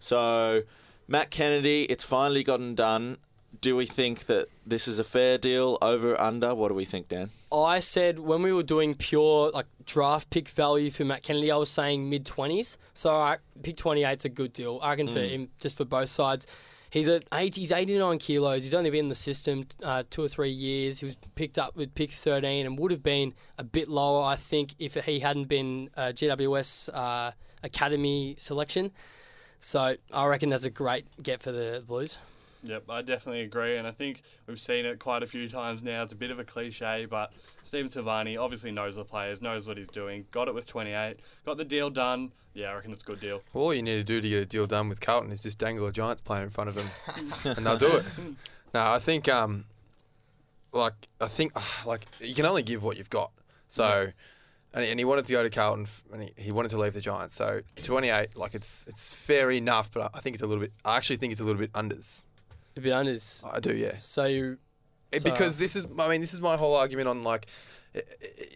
So, Matt Kennedy, it's finally gotten done. Do we think that this is a fair deal? Over, under? What do we think, Dan? I said when we were doing pure like draft pick value for Matt Kennedy, I was saying mid twenties. So I pick twenty eight's a good deal. I reckon for him just for both sides. He's at eight, he's eighty nine kilos. He's only been in the system uh, two or three years. He was picked up with pick thirteen and would have been a bit lower, I think, if he hadn't been a GWS uh, academy selection. So I reckon that's a great get for the Blues. Yep, I definitely agree, and I think we've seen it quite a few times now. It's a bit of a cliche, but Stephen Silvagni obviously knows the players, knows what he's doing. Got it with 28, got the deal done. Yeah, I reckon it's a good deal. All you need to do to get a deal done with Carlton is just dangle a Giants player in front of them, and they'll do it. No, I think um, like I think like you can only give what you've got. So, and, he, and he wanted to go to Carlton, and he, he wanted to leave the Giants. So 28, like it's it's fair enough, but I think it's a little bit. I actually think it's a little bit unders. A bit unders. I do, yeah. So you It- So- because this is, I mean, this is my whole argument on like,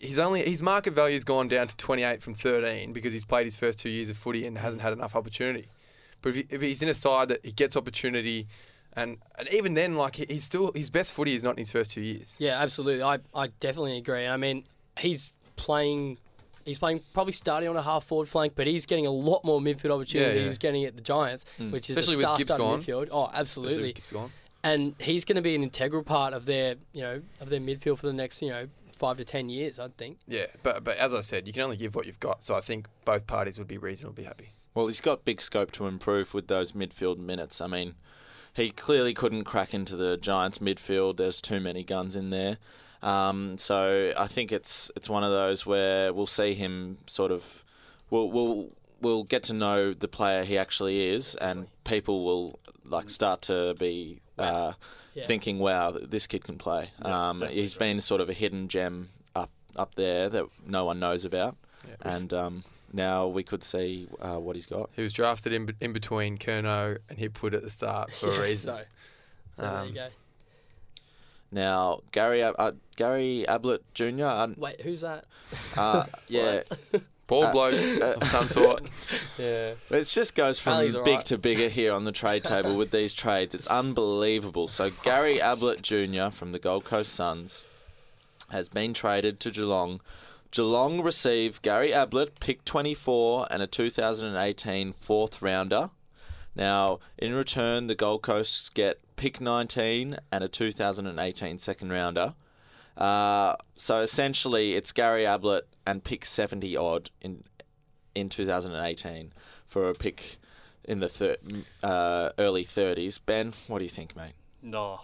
he's only his market value's gone down to 28 from 13 because he's played his first two years of footy and hasn't had enough opportunity. But if, he, if he's in a side that he gets opportunity, and, and even then, like he's still his best footy is not in his first two years. Yeah, absolutely. I, I definitely agree. I mean, he's playing. He's playing probably starting on a half forward flank, but he's getting a lot more midfield opportunity Yeah, yeah. he was getting at the Giants, hmm. which is Especially a with star Gibbs starting gone. midfield. Oh, absolutely. And he's going to be an integral part of their, you know, of their midfield for the next, you know, five to ten years. I think. Yeah, but but as I said, you can only give what you've got. So I think both parties would be reasonably happy. Well, he's got big scope to improve with those midfield minutes. I mean, he clearly couldn't crack into the Giants' midfield. There's too many guns in there. Um, so I think it's it's one of those where we'll see him sort of we'll we'll we'll get to know the player he actually is, and people will like start to be uh, Yeah. thinking, "Wow, this kid can play." Yeah, um, definitely he's so. been sort of a hidden gem up up there that no one knows about, Yeah. and um, now we could see uh, what he's got. he was drafted in in between Kerno and Hipwood at the start for a reason. So, so there you Um, go. Now, Gary uh, Gary Ablett Jr. Uh, Wait, who's that? uh, yeah, Bald Uh, bloke uh, of some sort. Yeah. it just goes from Apparently he's big alright. to bigger here on the trade table with these trades. It's unbelievable. So Gary Ablett Jr. from the Gold Coast Suns has been traded to Geelong. Geelong receive Gary Ablett, pick 24, and a 2018 fourth rounder. Now, in return, the Gold Coast get pick 19 and a 2018 second rounder. Uh, so essentially, it's Gary Ablett and pick 70 odd in in 2018 for a pick in the thir- uh, early 30s. Ben, what do you think, mate? No.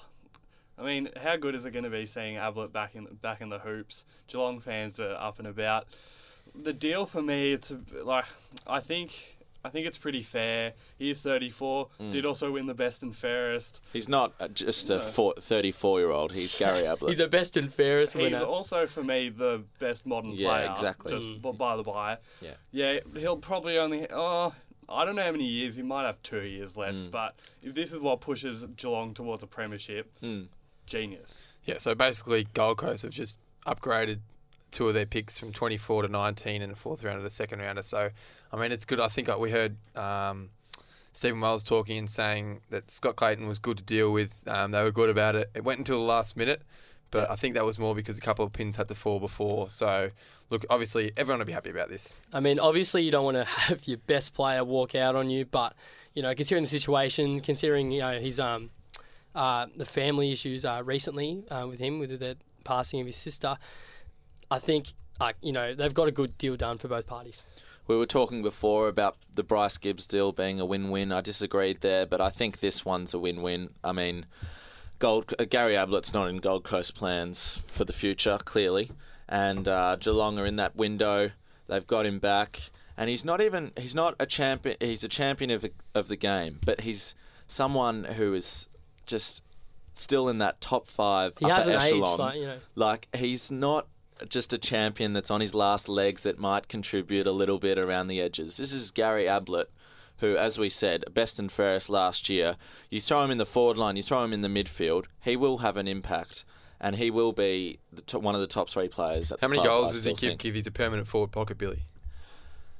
I mean, how good is it going to be seeing Ablett back in back in the hoops? Geelong fans are up and about. The deal for me, it's like I think I think it's pretty fair. He's 34. Mm. Did also win the best and fairest. He's not uh, just a No. four, 34 year old. He's Gary Ablett. He's a best and fairest winner. He's also for me the best modern Yeah, player. exactly. Just Mm. by the by. Yeah. Yeah, he'll probably only. Oh, I don't know how many years. He might have two years left. Mm. But if this is what pushes Geelong towards a premiership, Mm. genius. Yeah, so basically, Gold Coast have just upgraded two of their picks from 24 to 19 in the fourth round of the second rounder. So, I mean, it's good. I think we heard um, Stephen Wells talking and saying that Scott Clayton was good to deal with. Um, they were good about it. It went until the last minute, but I think that was more because a couple of pins had to fall before. So, look, obviously, everyone will be happy about this. I mean, obviously, you don't want to have your best player walk out on you, but you know, considering the situation, considering you know his um, uh, the family issues uh, recently uh, with him with the passing of his sister, I think like you know they've got a good deal done for both parties. We were talking before about the Bryce Gibbs deal being a win-win. I disagreed there, but I think this one's a win-win. I mean, Gold uh, Gary Ablett's not in Gold Coast plans for the future, clearly, and uh, Geelong are in that window. They've got him back, and he's not even he's not a champion. He's a champion of the, of the game, but he's someone who is just still in that top five He upper hasn't aged, echelon. like you know. Like he's not just a champion that's on his last legs that might contribute a little bit around the edges. This is Gary Ablett, who, as we said, best and fairest last year. You throw him in the forward line, you throw him in the midfield, he will have an impact, and he will be the to- one of the top three players. At How many goals does he give think. if he's a permanent forward pocket, Billy?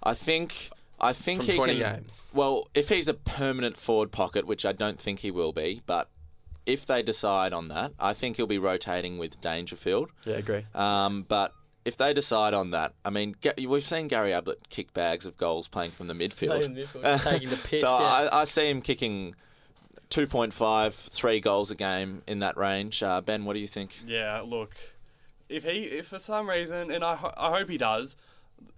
I think. I think From he 20 can. games. Well, if he's a permanent forward pocket, which I don't think he will be, but if they decide on that, I think he'll be rotating with Dangerfield. Yeah, I agree. Um, but if they decide on that, I mean, we've seen Gary Ablett kick bags of goals playing from the midfield. Playing midfield, taking the piss. so yeah. I, I see him kicking 2.5, 3 goals a game in that range. Uh, ben, what do you think? Yeah, look, if he, if for some reason, and I, ho- I hope he does.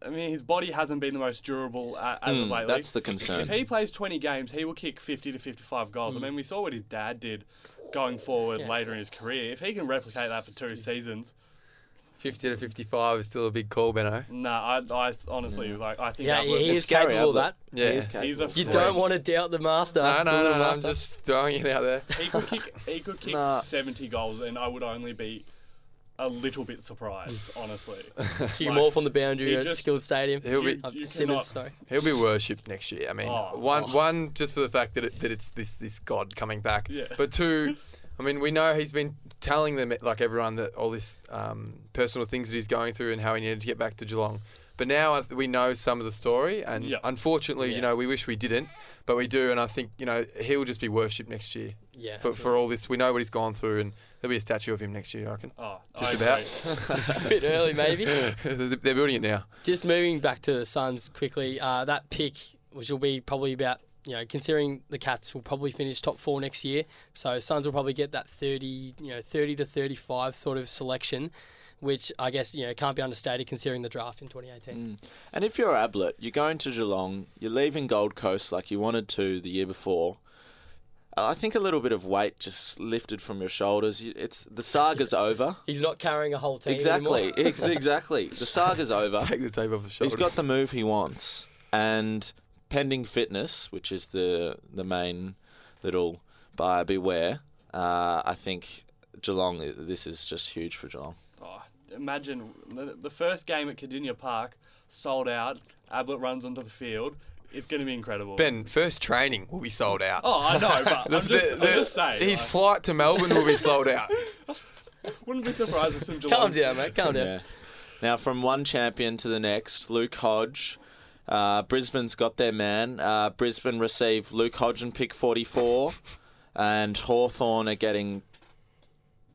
I mean, his body hasn't been the most durable a- as of Mm, lately. that's the concern. If he plays 20 games, he will kick 50 to 55 goals. I mean, we saw what his dad did going forward Yeah. later in his career. If he can replicate that for two seasons, 50 to 55 is still a big call, Benno. nah, I, I honestly like. I think yeah, Ablett- he is capable of that. Yeah. He is He's capable. a You don't want to doubt the master. No, no, the no, no. I'm just throwing it out there. He could kick. He could kick Nah. 70 goals, and I would only be a little bit surprised, honestly. Kick him like, off on the boundary at just- Skilled Stadium. He'll be You- you Simonds, cannot- he'll be worshipped next year. I mean, Oh, one oh. one just for the fact that it, that it's this this god coming back. Yeah. But two, I mean, we know he's been telling them like everyone that all this um, personal things that he's going through and how he needed to get back to Geelong. But now we know some of the story, and Yep. unfortunately, Yeah. you know, we wish we didn't, but we do, and I think you know he'll just be worshipped next year Yeah. for, for all this. We know what he's gone through, and there'll be a statue of him next year. I reckon. Oh, Just I about. a bit early, maybe. They're they're building it now. Just moving back to the Suns quickly, uh, that pick, which will be probably about, you know, considering the Cats will probably finish top four next year, so Suns will probably get that 30, you know, 30 to 35 sort of selection, which I guess, you know, can't be understated considering the draft in 2018. Mm. And if you're Ablett, you're going to Geelong, you're leaving Gold Coast like you wanted to the year before. I think a little bit of weight just lifted from your shoulders. It's the saga's over. He's not carrying a whole team Exactly, anymore. ex- exactly. The saga's over. Take the tape off the shoulders. He's got the move he wants, and pending fitness, which is the the main little buyer beware. Uh, I think Geelong. This is just huge for Geelong. Oh, imagine the, the first game at Kardinia Park sold out. Ablett runs onto the field. It's going to be incredible. Ben, first training will be sold out. Oh, I know, but The- I'm, just, the- I'm just saying. his like, flight to Melbourne will be sold out. wouldn't be surprised if some Geelong Calm down, mate. Calm down. Yeah. Now, from one champion to the next, Luke Hodge. Uh, Brisbane's got their man. Uh, Brisbane receive Luke Hodge and pick 44, and Hawthorn are getting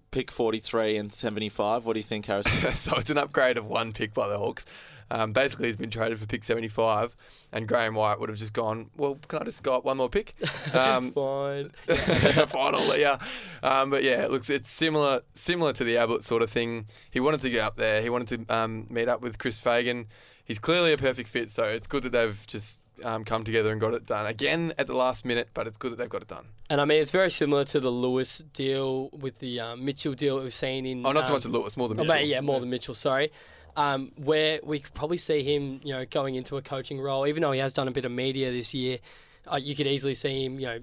pick 43 and 75. What do you think, Harrison? so it's an upgrade of one pick by the Hawks. Um, basically, he's been traded for pick 75, and Graham White would have just gone, well, can I just go up one more pick? Um, Fine. final, yeah. Um, but yeah, it looks it's similar similar to the Ablett sort of thing. He wanted to get up there. He wanted to um, meet up with Chris Fagan. He's clearly a perfect fit, so it's good that they've just um, come together and got it done again at the last minute. But it's good that they've got it done. And I mean, it's very similar to the Lewis deal with the um, Mitchell deal we've seen in. Oh, not so um, much Lewis, more than Oh, Mitchell. mate, yeah, more than Mitchell. Sorry, um, where we could probably see him, you know, going into a coaching role. Even though he has done a bit of media this year, uh, you could easily see him, you know,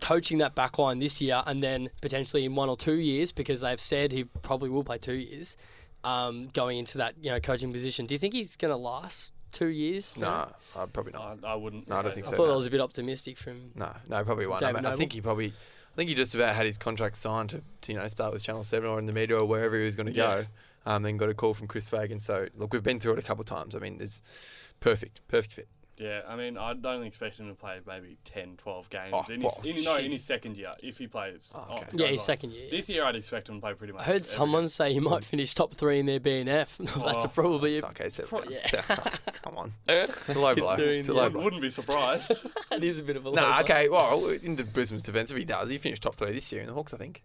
coaching that back line this year, and then potentially in one or two years, because they've said he probably will play two years, um, going into that, you know, coaching position. Do you think he's going to last two years? Nah, uh, probably not. I, I wouldn't. No, I don't say think I so. thought no. that was a bit optimistic from. No, no, probably won't. I, mean, I think he probably, I think he just about had his contract signed to, to you know start with Channel Seven or in the media or wherever he was going to Yeah. go. Um, then got a call from Chris Fagan. So look, we've been through it a couple of times. I mean, it's perfect, perfect fit. Yeah, I mean, I'd only expect him to play maybe 10, 12 games Oh, in, his, well, in, no, in his second year, if he plays. Oh, on- okay. Yeah, his on. second year. This year, I'd expect him to play pretty much. I heard someone game. say he might finish top three in their BNF. That's Oh, probably It's okay, so Pro- yeah. come on, it's a low blow. It's a low Wouldn't, blow. wouldn't be surprised. it is a bit of a. Nah, blow. okay. Well, into Brisbane's defence, if he does, he finished top three this year in the Hawks. I think.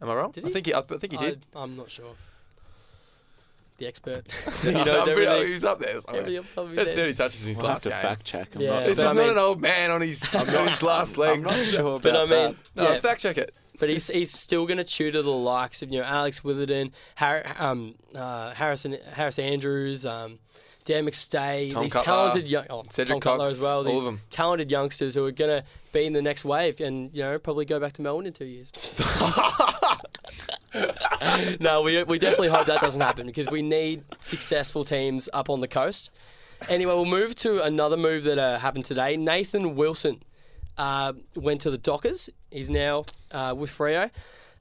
Am I wrong? Did I think he. I think he did. I, am not sure. The expert. he he knows I'm pretty- everything. He was up there. somewhere. Everything off the top of He his had head. 30 touches in his We'll have last to game. fact check. I'm Yeah, not, This But is I not mean- an old man on his on his last legs. I'm not sure about But I mean, that. No, yeah, fact check it. but he's he's still going to tutor the likes of you know Alex Witherden, Har- um, uh, Harrison Harris Andrews, um, Dan McStay, Tom these Cutler, talented young, oh, Cedric Tom Cutler Cox, as well. all These of them. talented youngsters who are going to be in the next wave, and you know probably go back to Melbourne in two years. no, we we definitely hope that doesn't happen because we need successful teams up on the coast. Anyway, we'll move to another move that uh, happened today. Nathan Wilson uh, went to the Dockers. He's now uh, with Freo.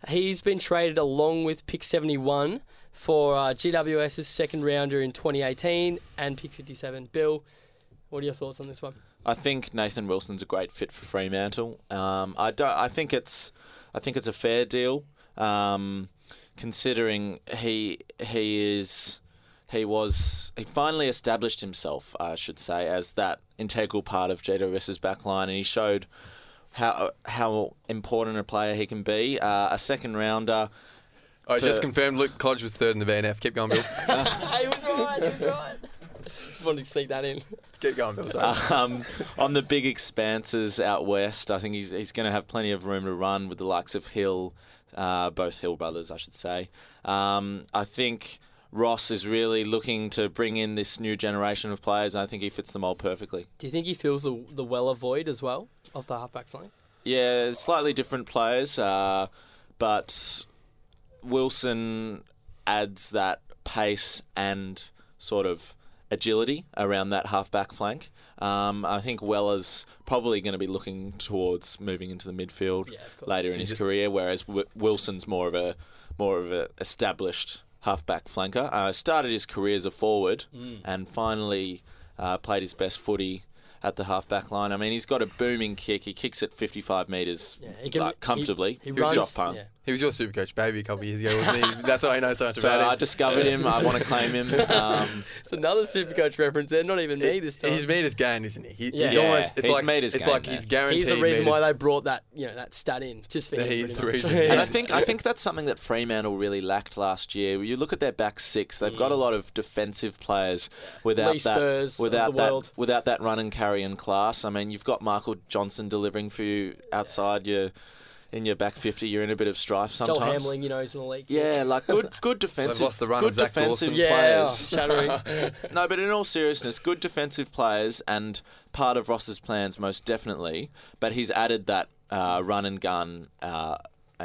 He's been traded along with pick 71 for uh, GWS's second rounder in 2018 and pick 57. Bill, what are your thoughts on this one? I think Nathan Wilson's a great fit for Fremantle. Um, I don't. I think it's. I think it's a fair deal, um, considering he he is he was he finally established himself, I should say, as that integral part of GWS's backline, and he showed how how important a player he can be. Uh, a second rounder. I For- just confirmed Luke Hodge was third in the BNF. Keep going, Bill. he was right. He was right. Just wanted to sneak that in. Keep going, Bill. Um, on the big expanses out west, I think he's he's going to have plenty of room to run with the likes of Hill, uh, both Hill brothers, I should say. Um, I think Ross is really looking to bring in this new generation of players, and I think he fits the mold perfectly. Do you think he fills the the Weller void as well of the halfback flank? Yeah, slightly different players, uh, but Wilson adds that pace and sort of agility around that halfback flank. Um, I think Weller's probably going to be looking towards moving into the midfield Yeah, later in Is his it- career, whereas w- Wilson's more of a more of a established halfback flanker. Uh, started his career as a forward Mm. and finally uh, played his best footy at the halfback line. I mean, he's got a booming kick. He kicks it 55 metres Yeah, can- like, comfortably. He was runs. off punt. yeah. he was your super coach, baby, a couple of years ago, wasn't he? That's why I know so much So about him. I discovered him. I want to claim him. Um, It's another Supercoach reference there. Not even me this time. He's made his gain, isn't he? he Yeah. He's Yeah, almost. It's he's like made his it's gain, like man. he's guaranteed. He's the reason why his- they brought that you know that stat in just for Yeah, him. he's pretty the much. reason. and I think I think that's something that Fremantle really lacked last year. You look at their back six; they've got a lot of defensive players without Lee that Spurs without the that world. without that run and carry and class. I mean, you've got Michael Johnson delivering for you outside your in your back fifty. You're in a bit of strife sometimes. Joel sometimes. Hamling, you know, he's in the league. Yeah, like good good defensive. lost the run good of Zach defensive Dawson. yeah, players. shattering. No, but in all seriousness, good defensive players and part of Ross's plans most definitely. But he's added that uh, run and gun uh,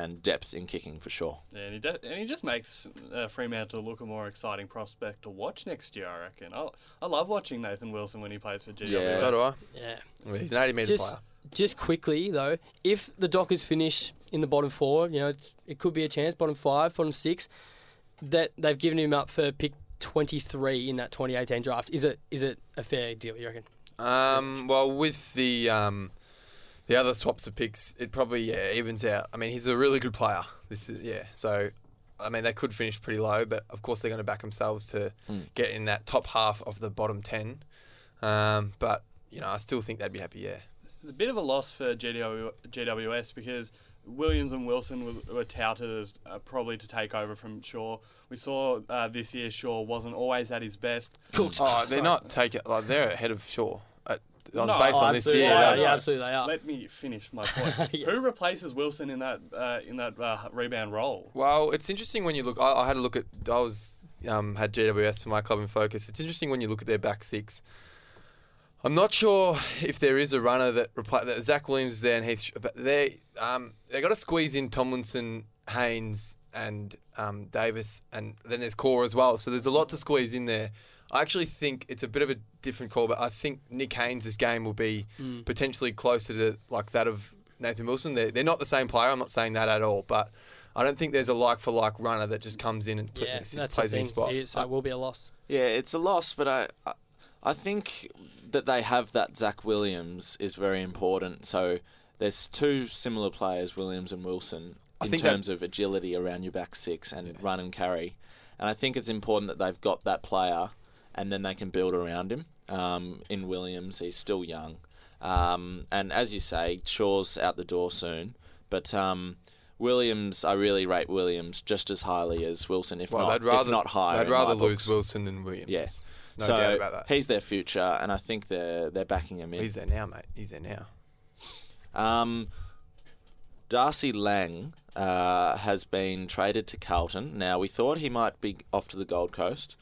and depth in kicking for sure. Yeah, and he, de- and he just makes uh, Fremantle look a more exciting prospect to watch next year, I reckon. I, I love watching Nathan Wilson when he plays for GWS. Yeah. So do I. yeah. Well, he's an 80 metre Just, player. just quickly though, if the Dockers finish in the bottom four, you know, it's, it could be a chance. Bottom five, bottom six, that they've given him up for pick twenty three in that twenty eighteen draft. Is it is it a fair deal? You reckon? Um, well, with the um, the other swaps of picks, it probably yeah evens out. I mean, he's a really good player. This is yeah. So I mean, they could finish pretty low, but of course they're going to back themselves to Mm. get in that top half of the bottom ten. Um, but you know, I still think they'd be happy. Yeah. It's a bit of a loss for GW, GWS because Williams and Wilson were, were touted as uh, probably to take over from Shaw. We saw uh, this year Shaw wasn't always at his best. Cool. Oh, they're not taking like they're ahead of Shaw. At, on, No, based oh, on this year, Yeah, yeah, absolutely they are. Let me finish my point. Yeah. Who replaces Wilson in that uh, in that uh, rebound role? Well, it's interesting when you look. I, I had a look at. I was um, had GWS for my club in focus. It's interesting when you look at their back six. I'm not sure if there is a runner that reply that Zach Williams is there and Heath, but they um they got to squeeze in Tomlinson, Haynes, and um, Davis, and then there's Corr as well. So there's a lot to squeeze in there. I actually think it's a bit of a different call, but I think Nick Haynes' game will be Mm. potentially closer to like that of Nathan Wilson. They're, they're not the same player. I'm not saying that at all, but I don't think there's a like for like runner that just comes in and pl- Yeah, s- that's the plays in thing. his spot. It is, so it will be a loss. Yeah, it's a loss, but I, I, I think that they have that Zach Williams is very important. So there's two similar players, Williams and Wilson, in think that- terms of agility around your back six and run and carry. And I think it's important that they've got that player, and then they can build around him. Um, in Williams, he's still young, um, and as you say, Shaw's out the door soon. But um, Williams, I really rate Williams just as highly as Wilson, if Well, not, rather if not higher. I'd rather lose books. Wilson than Williams. Yeah. no so doubt about that. he's their future, and I think they're they're backing him in. He's there now, mate. He's there now. Um, Darcy Lang uh, has been traded to Carlton. Now we thought he might be off to the Gold Coast,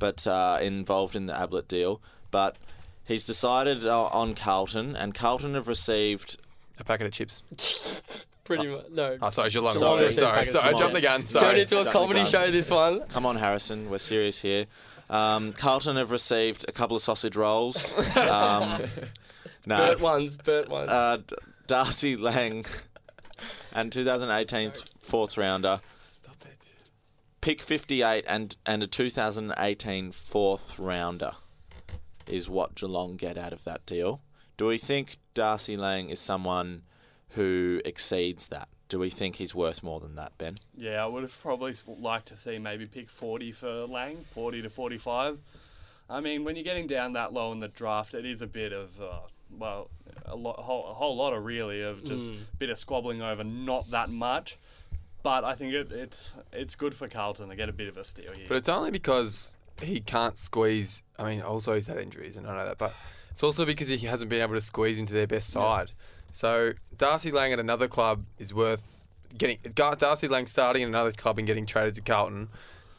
but uh, involved in the Ablett deal. But he's decided uh, on Carlton, and Carlton have received. A packet of chips. Pretty much. No. Oh, sorry, Geelong. Geelong Sorry, sorry, sorry. I jumped the gun. Sorry. Turned Sorry. into a comedy show, this one. Come on, Harrison, we're serious here. Um, Carlton have received a couple of sausage rolls. Um, no, Burnt ones, burnt ones. uh, Darcy Lang and 2018's fourth rounder. Stop it. pick 58 and and a 2018 fourth rounder is what Geelong get out of that deal. Do we think Darcy Lang is someone who exceeds that? Do we think he's worth more than that, Ben? Yeah, I would have probably liked to see maybe pick 40 for Lang, 40 to 45. I mean, when you're getting down that low in the draft, it is a bit of, uh, well, a, lot, a, whole, a whole lot of really of just Mm. a bit of squabbling over not that much. But I think it, it's it's good for Carlton to get a bit of a steal here. But it's only because he can't squeeze. I mean, also he's had injuries, and I know that, but it's also because he hasn't been able to squeeze into their best side. So Darcy Lang at another club is worth getting. Darcy Lang starting at another club and getting traded to Carlton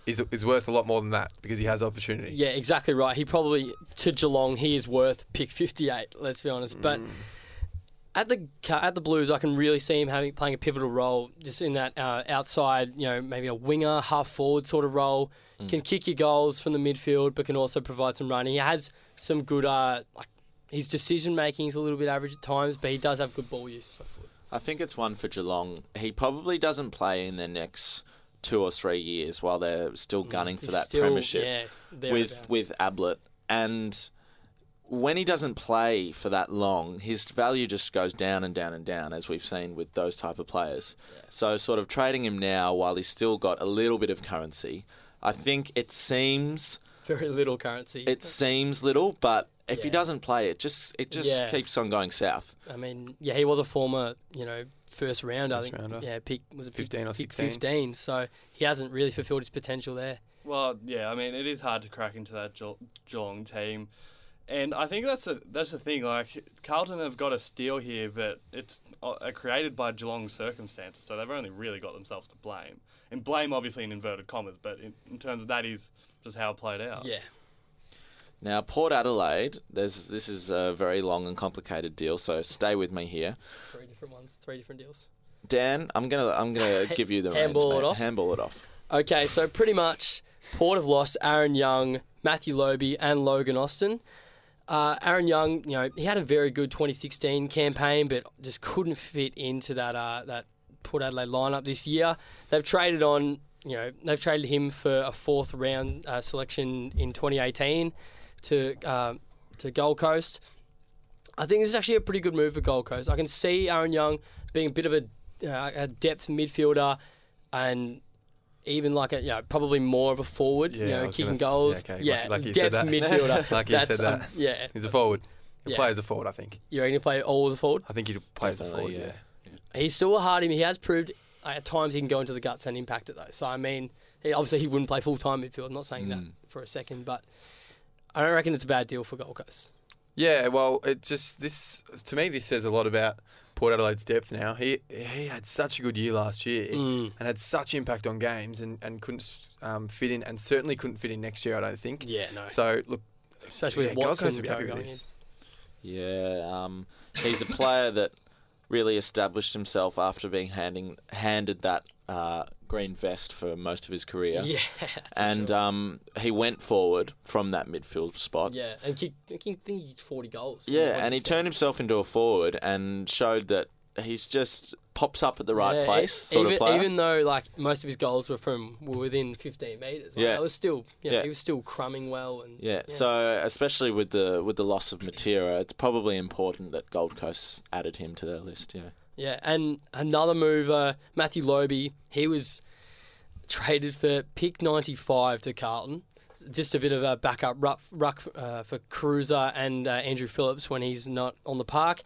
is is worth a lot more than that because he has opportunity. Yeah, exactly right. He probably to Geelong he is worth pick 58. Let's be honest, but Mm. At the at the Blues, I can really see him having playing a pivotal role just in that uh, outside, you know, maybe a winger, half forward sort of role. Can kick your goals from the midfield, but can also provide some running. He has some good, uh, like his decision making is a little bit average at times, but he does have good ball use. I think it's one for Geelong. He probably doesn't play in the next two or three years while they're still gunning for He's that still, premiership. yeah, with with Ablett, and when he doesn't play for that long, his value just goes down and down and down, as we've seen with those type of players. So, sort of trading him now while he's still got a little bit of currency, I think it seems very little currency. it seems little, but if he doesn't play, it just it just Yeah. keeps on going south. I mean, yeah, he was a former, you know, first round. I think, rounder. yeah, pick was it pick- 15 or 16. 15. So he hasn't really fulfilled his potential there. Well, yeah, I mean, it is hard to crack into that Ge- Geelong team, and I think that's a that's the thing. Like Carlton have got a steal here, but it's uh, created by Geelong's circumstances, so they've only really got themselves to blame. And blame, obviously, in inverted commas, but in, in terms of that is just how it played out. Yeah, Now, Port Adelaide, there's this is a very long and complicated deal, so stay with me here. three different ones, three different deals. Dan, I'm gonna I'm gonna give you the reins, Handball it mate. off? Handball it off. Okay, so pretty much Port have lost Aaron Young, Matthew Lobbe, and Logan Austin. Uh, Aaron Young, you know, he had a very good 2016 campaign, but just couldn't fit into that uh, that Port Adelaide lineup this year. They've traded on, you know, they've traded him for a fourth round uh, selection in 2018 to uh, to Gold Coast. I think this is actually a pretty good move for Gold Coast. I can see Aaron Young being a bit of a, uh, a depth midfielder and even like a you know probably more of a forward, Yeah, you know, was kicking goals. yeah, okay, yeah, like- like you said depth that. midfielder. Like you said That's, um, that. yeah, He's a forward. He Yeah. plays a forward, I think. you reckon he play all as a forward? I think he plays a forward. Definitely, Yeah. yeah. He's still a hard him. He has proved uh, at times he can go into the guts and impact it though. So I mean, he, obviously he wouldn't play full time midfield. I'm not saying that Mm. for a second, but I don't reckon it's a bad deal for Gold Coast. Yeah, well, it just this to me this says a lot about Port Adelaide's depth now. He he had such a good year last year Mm. and had such impact on games and, and couldn't um, fit in and certainly couldn't fit in next year, I don't think. Yeah, no. So look, Especially yeah, with Gold Watson Coast would be happy going with in. Yeah, um, he's a player that really established himself after being handing handed that uh, green vest for most of his career. Yeah, and sure. um, he went forward from that midfield spot. yeah, and I think he kicked 40 goals. Yeah, and he turned himself into a forward and showed that he's just pops up at the right Yeah, place, sort even, of player. Even though like most of his goals were from were within 15 meters, like, Yeah. it was still you know, Yeah. he was still crumbing well and yeah, so especially with the with the loss of Matera, it's probably important that Gold Coast added him to their list. Yeah. Yeah, and another mover, Matthew Lobbe, he was traded for pick 95 to Carlton. Just a bit of a backup ruck, ruck uh, for Kreuzer and uh, Andrew Phillips when he's not on the park.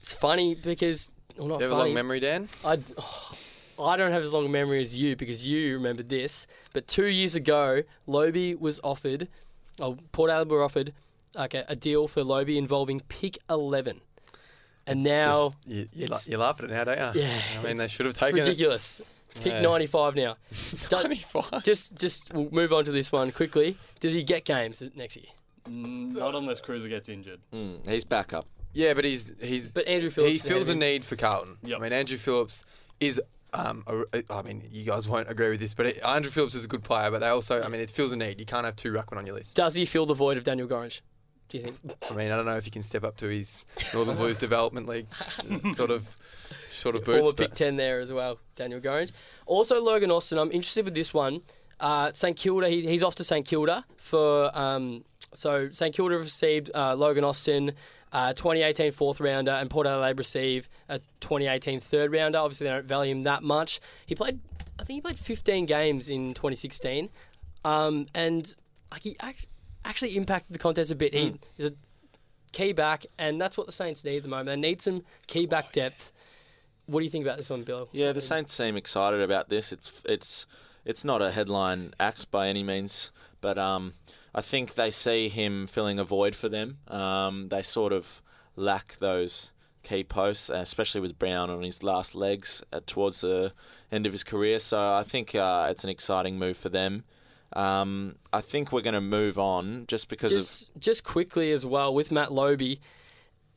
It's funny because, well, not Do you have a long memory, Dan? I, I don't have as long a memory as you because you remember this. But two years ago, Lobbe was offered, oh, Port Adelaide were offered, okay, a deal for Lobbe involving pick 11. And It's now, just- you, you, it's- la- you laugh at it now, don't you? yeah, I mean, they should have it's taken it. ridiculous. Pick Yeah. 95 now. Don't- 25. just, just we'll move on to this one quickly. Does he get games next year? Mm, Not unless Kreuzer gets injured. Mm, he's backup. Yeah, but he's he's But Andrew Phillips, he is feels a ahead of him. need for Carlton. Yep. I mean, Andrew Phillips is. Um, a, I mean, you guys won't agree with this, but it, Andrew Phillips is a good player. But they also, I mean, it feels a need. You can't have two ruckmen on your list. Does he fill the void of Daniel Gorringe? Do you think? I mean, I don't know if you can step up to his Northern Blues Development League sort of sort of Former boots. pick But 10 there as well, Daniel Gorringe. Also, Logan Austin, I'm interested with this one. Uh, St Kilda, he, he's off to St Kilda for. Um, so St Kilda received uh, Logan Austin, uh, 2018 fourth rounder, and Port Adelaide receive a 2018 third rounder. Obviously, they don't value him that much. He played, I think he played 15 games in 2016, um, and like he act- actually impacted the contest a bit. He is a key back, and that's what the Saints need at the moment. They need some key back depth. What do you think about this one, Bill? Yeah, the Saints seem excited about this. It's it's it's not a headline act by any means, but um, I think they see him filling a void for them. Um, they sort of lack those key posts, especially with Brown on his last legs uh, towards the end of his career. So I think uh, it's an exciting move for them. Um, I think we're going to move on just because of just just quickly as well with Matt Lobbe,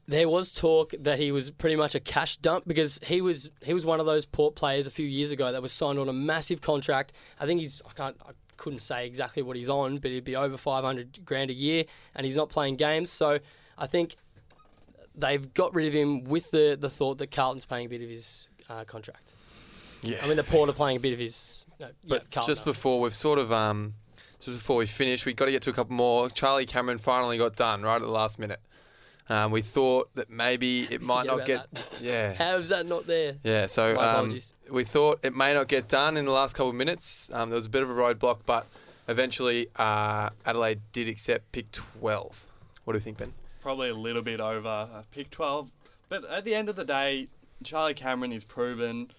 there was talk that he was pretty much a cash dump because he was he was one of those port players a few years ago that was signed on a massive contract. I think he's I can't I couldn't say exactly what he's on, but he'd be over five hundred grand a year, and he's not playing games. So I think they've got rid of him with the the thought that Carlton's paying a bit of his uh, contract. yeah. I mean, the Port are playing a bit of his. No, But yeah, just are. before we've sort of um, just before we finish, we've got to get to a couple more. Charlie Cameron finally got done right at the last minute. Um, we thought that maybe it might Forget not get. about Yeah. How is that not there? Yeah, so um, we thought it may not get done in the last couple of minutes. Um, there was a bit of a roadblock, but eventually uh, Adelaide did accept pick 12. What do you think, Ben? Probably a little bit over uh, pick 12. But at the end of the day, Charlie Cameron is proven.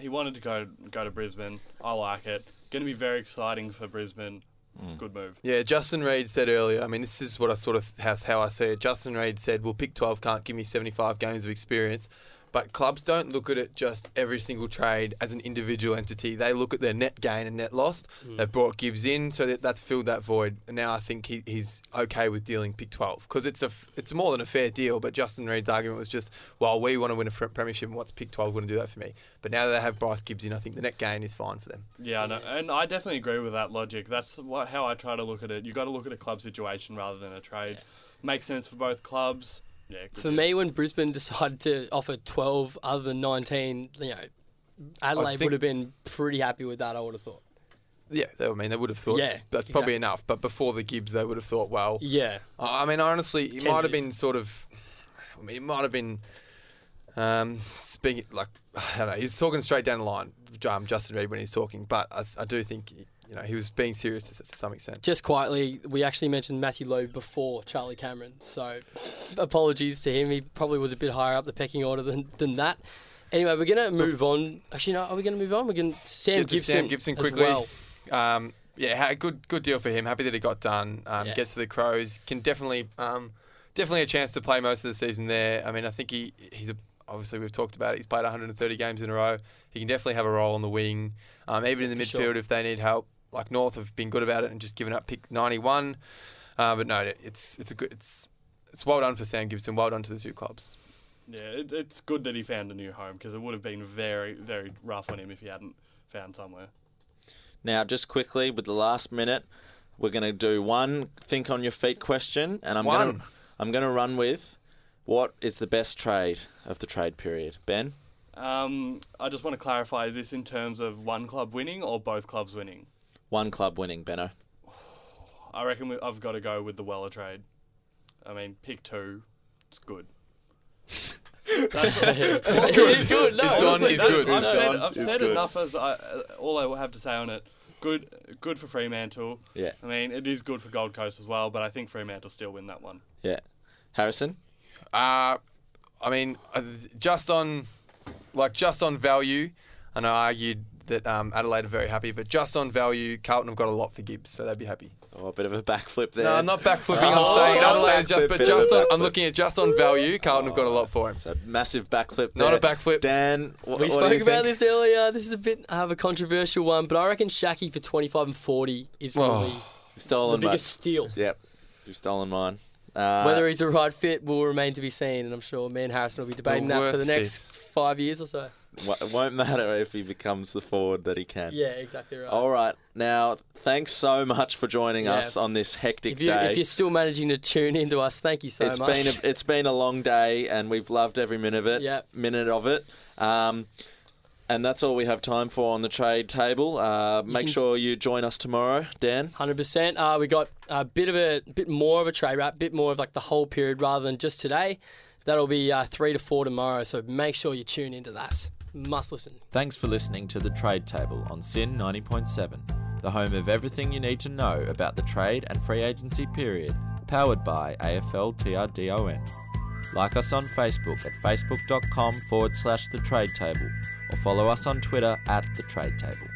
He wanted to go go to Brisbane. I like it. Going to be very exciting for Brisbane. Mm. Good move. Yeah, Justin Reid said earlier. I mean, this is what I sort of has how I see it. Justin Reid said, "Well, pick 12 can't give me 75 games of experience." But clubs don't look at it just every single trade as an individual entity. They look at their net gain and net lost. Hmm. They've brought Gibbs in, so that, that's filled that void. And now I think he, he's okay with dealing pick 12 because it's a it's more than a fair deal. But Justin Reid's argument was just, well, we want to win a premiership, and what's pick 12 going to do that for me? But now that they have Bryce Gibbs in, I think the net gain is fine for them. Yeah, no, and I definitely agree with that logic. That's what, how I try to look at it. You've got to look at a club situation rather than a trade. Makes sense for both clubs. Yeah, For deal. me, when Brisbane decided to offer 12 other than 19, you know, Adelaide think- would have been pretty happy with that, I would have thought. Yeah, they, I mean, they would have thought Yeah, that's probably enough. But before the Gibbs, they would have thought, well, Yeah. I I mean, honestly, it might have been sort of. I mean, it might have been Um, speaking like I don't know, he's talking straight down the line, um, Justin Reid when he's talking, but I, I do think you know he was being serious to, to some extent. Just quietly, we actually mentioned Matthew Lowe before Charlie Cameron, so apologies to him. He probably was a bit higher up the pecking order than, than that. Anyway, we're gonna move on. Actually, no, are we gonna move on? We're Sam Get to Gibson. Sam Gibson as quickly. well. Um, yeah, ha- good good deal for him. Happy that it got done. Um, Yeah. Gets to the Crows. Can definitely um, definitely a chance to play most of the season there. I mean, I think he he's a, obviously we've talked about it. He's played 130 games in a row. He can definitely have a role on the wing, um, even in the For midfield sure. if they need help. Like North have been good about it and just given up pick 91. Uh, but no, it's it's a good it's it's well done for Sam Gibson. Well done to the two clubs. Yeah, it, it's good that he found a new home because it would have been very, very rough on him if he hadn't found somewhere. Now, just quickly with the last minute, we're going to do one think on your feet question, and I'm gonna I'm going to run with what is the best trade of the trade period, Ben? Um, I just want to clarify: is this in terms of one club winning or both clubs winning? One club winning, Benno. I reckon we, I've got to go with the Weller trade. I mean, pick two. It's good. That's, It's good. It is good. No, It's done, honestly, it's that- good. I've It's said, I've said good. enough as I, uh, all I have to say on it. Good, good for Fremantle. Yeah, I mean, it is good for Gold Coast as well, but I think Fremantle still win that one. yeah. Harrison? Uh, I mean, uh, just on, like, just on value, and I argued that um, Adelaide are very happy, but just on value, Carlton have got a lot for Gibbs, so they'd be happy. Oh, a bit of a backflip there. No, I'm not backflipping. Oh, I'm saying Adelaide is just, backflip, but bit of a just on, I'm looking at just on value, Carlton have got a lot for him. So massive backflip. Not a backflip. Dan, wh- We what do spoke you about think? this earlier. This is a bit of a controversial one, but I reckon Schache for 25 and 40 is probably Oh. the Stolen, mate. biggest steal. Yep, you've stolen mine. Uh, Whether he's a right fit will remain to be seen, and I'm sure me and Harrison will be debating that for the next five years or so. It won't matter if he becomes the forward that he can. Yeah, exactly right. All right. Now, thanks so much for joining Yeah. us on this hectic if, you, day. if you're still managing to tune into us, thank you so It's much. been a, it's been a long day, and we've loved every minute of it. Yep. Minute of it. Um, and that's all we have time for on the trade table. Uh, make can- sure you join us tomorrow, Dan. Hundred percent. Uh, we got a bit of a bit more of a trade wrap, bit more of like the whole period rather than just today. That'll be uh, three to four tomorrow. So make sure you tune into that. Must listen. Thanks for listening to the Trade Table on SYN 90.7, the home of everything you need to know about the trade and free agency period, powered by AFL TRDON. Like us on Facebook at facebook.com forward slash the trade table, or follow us on Twitter at the trade table.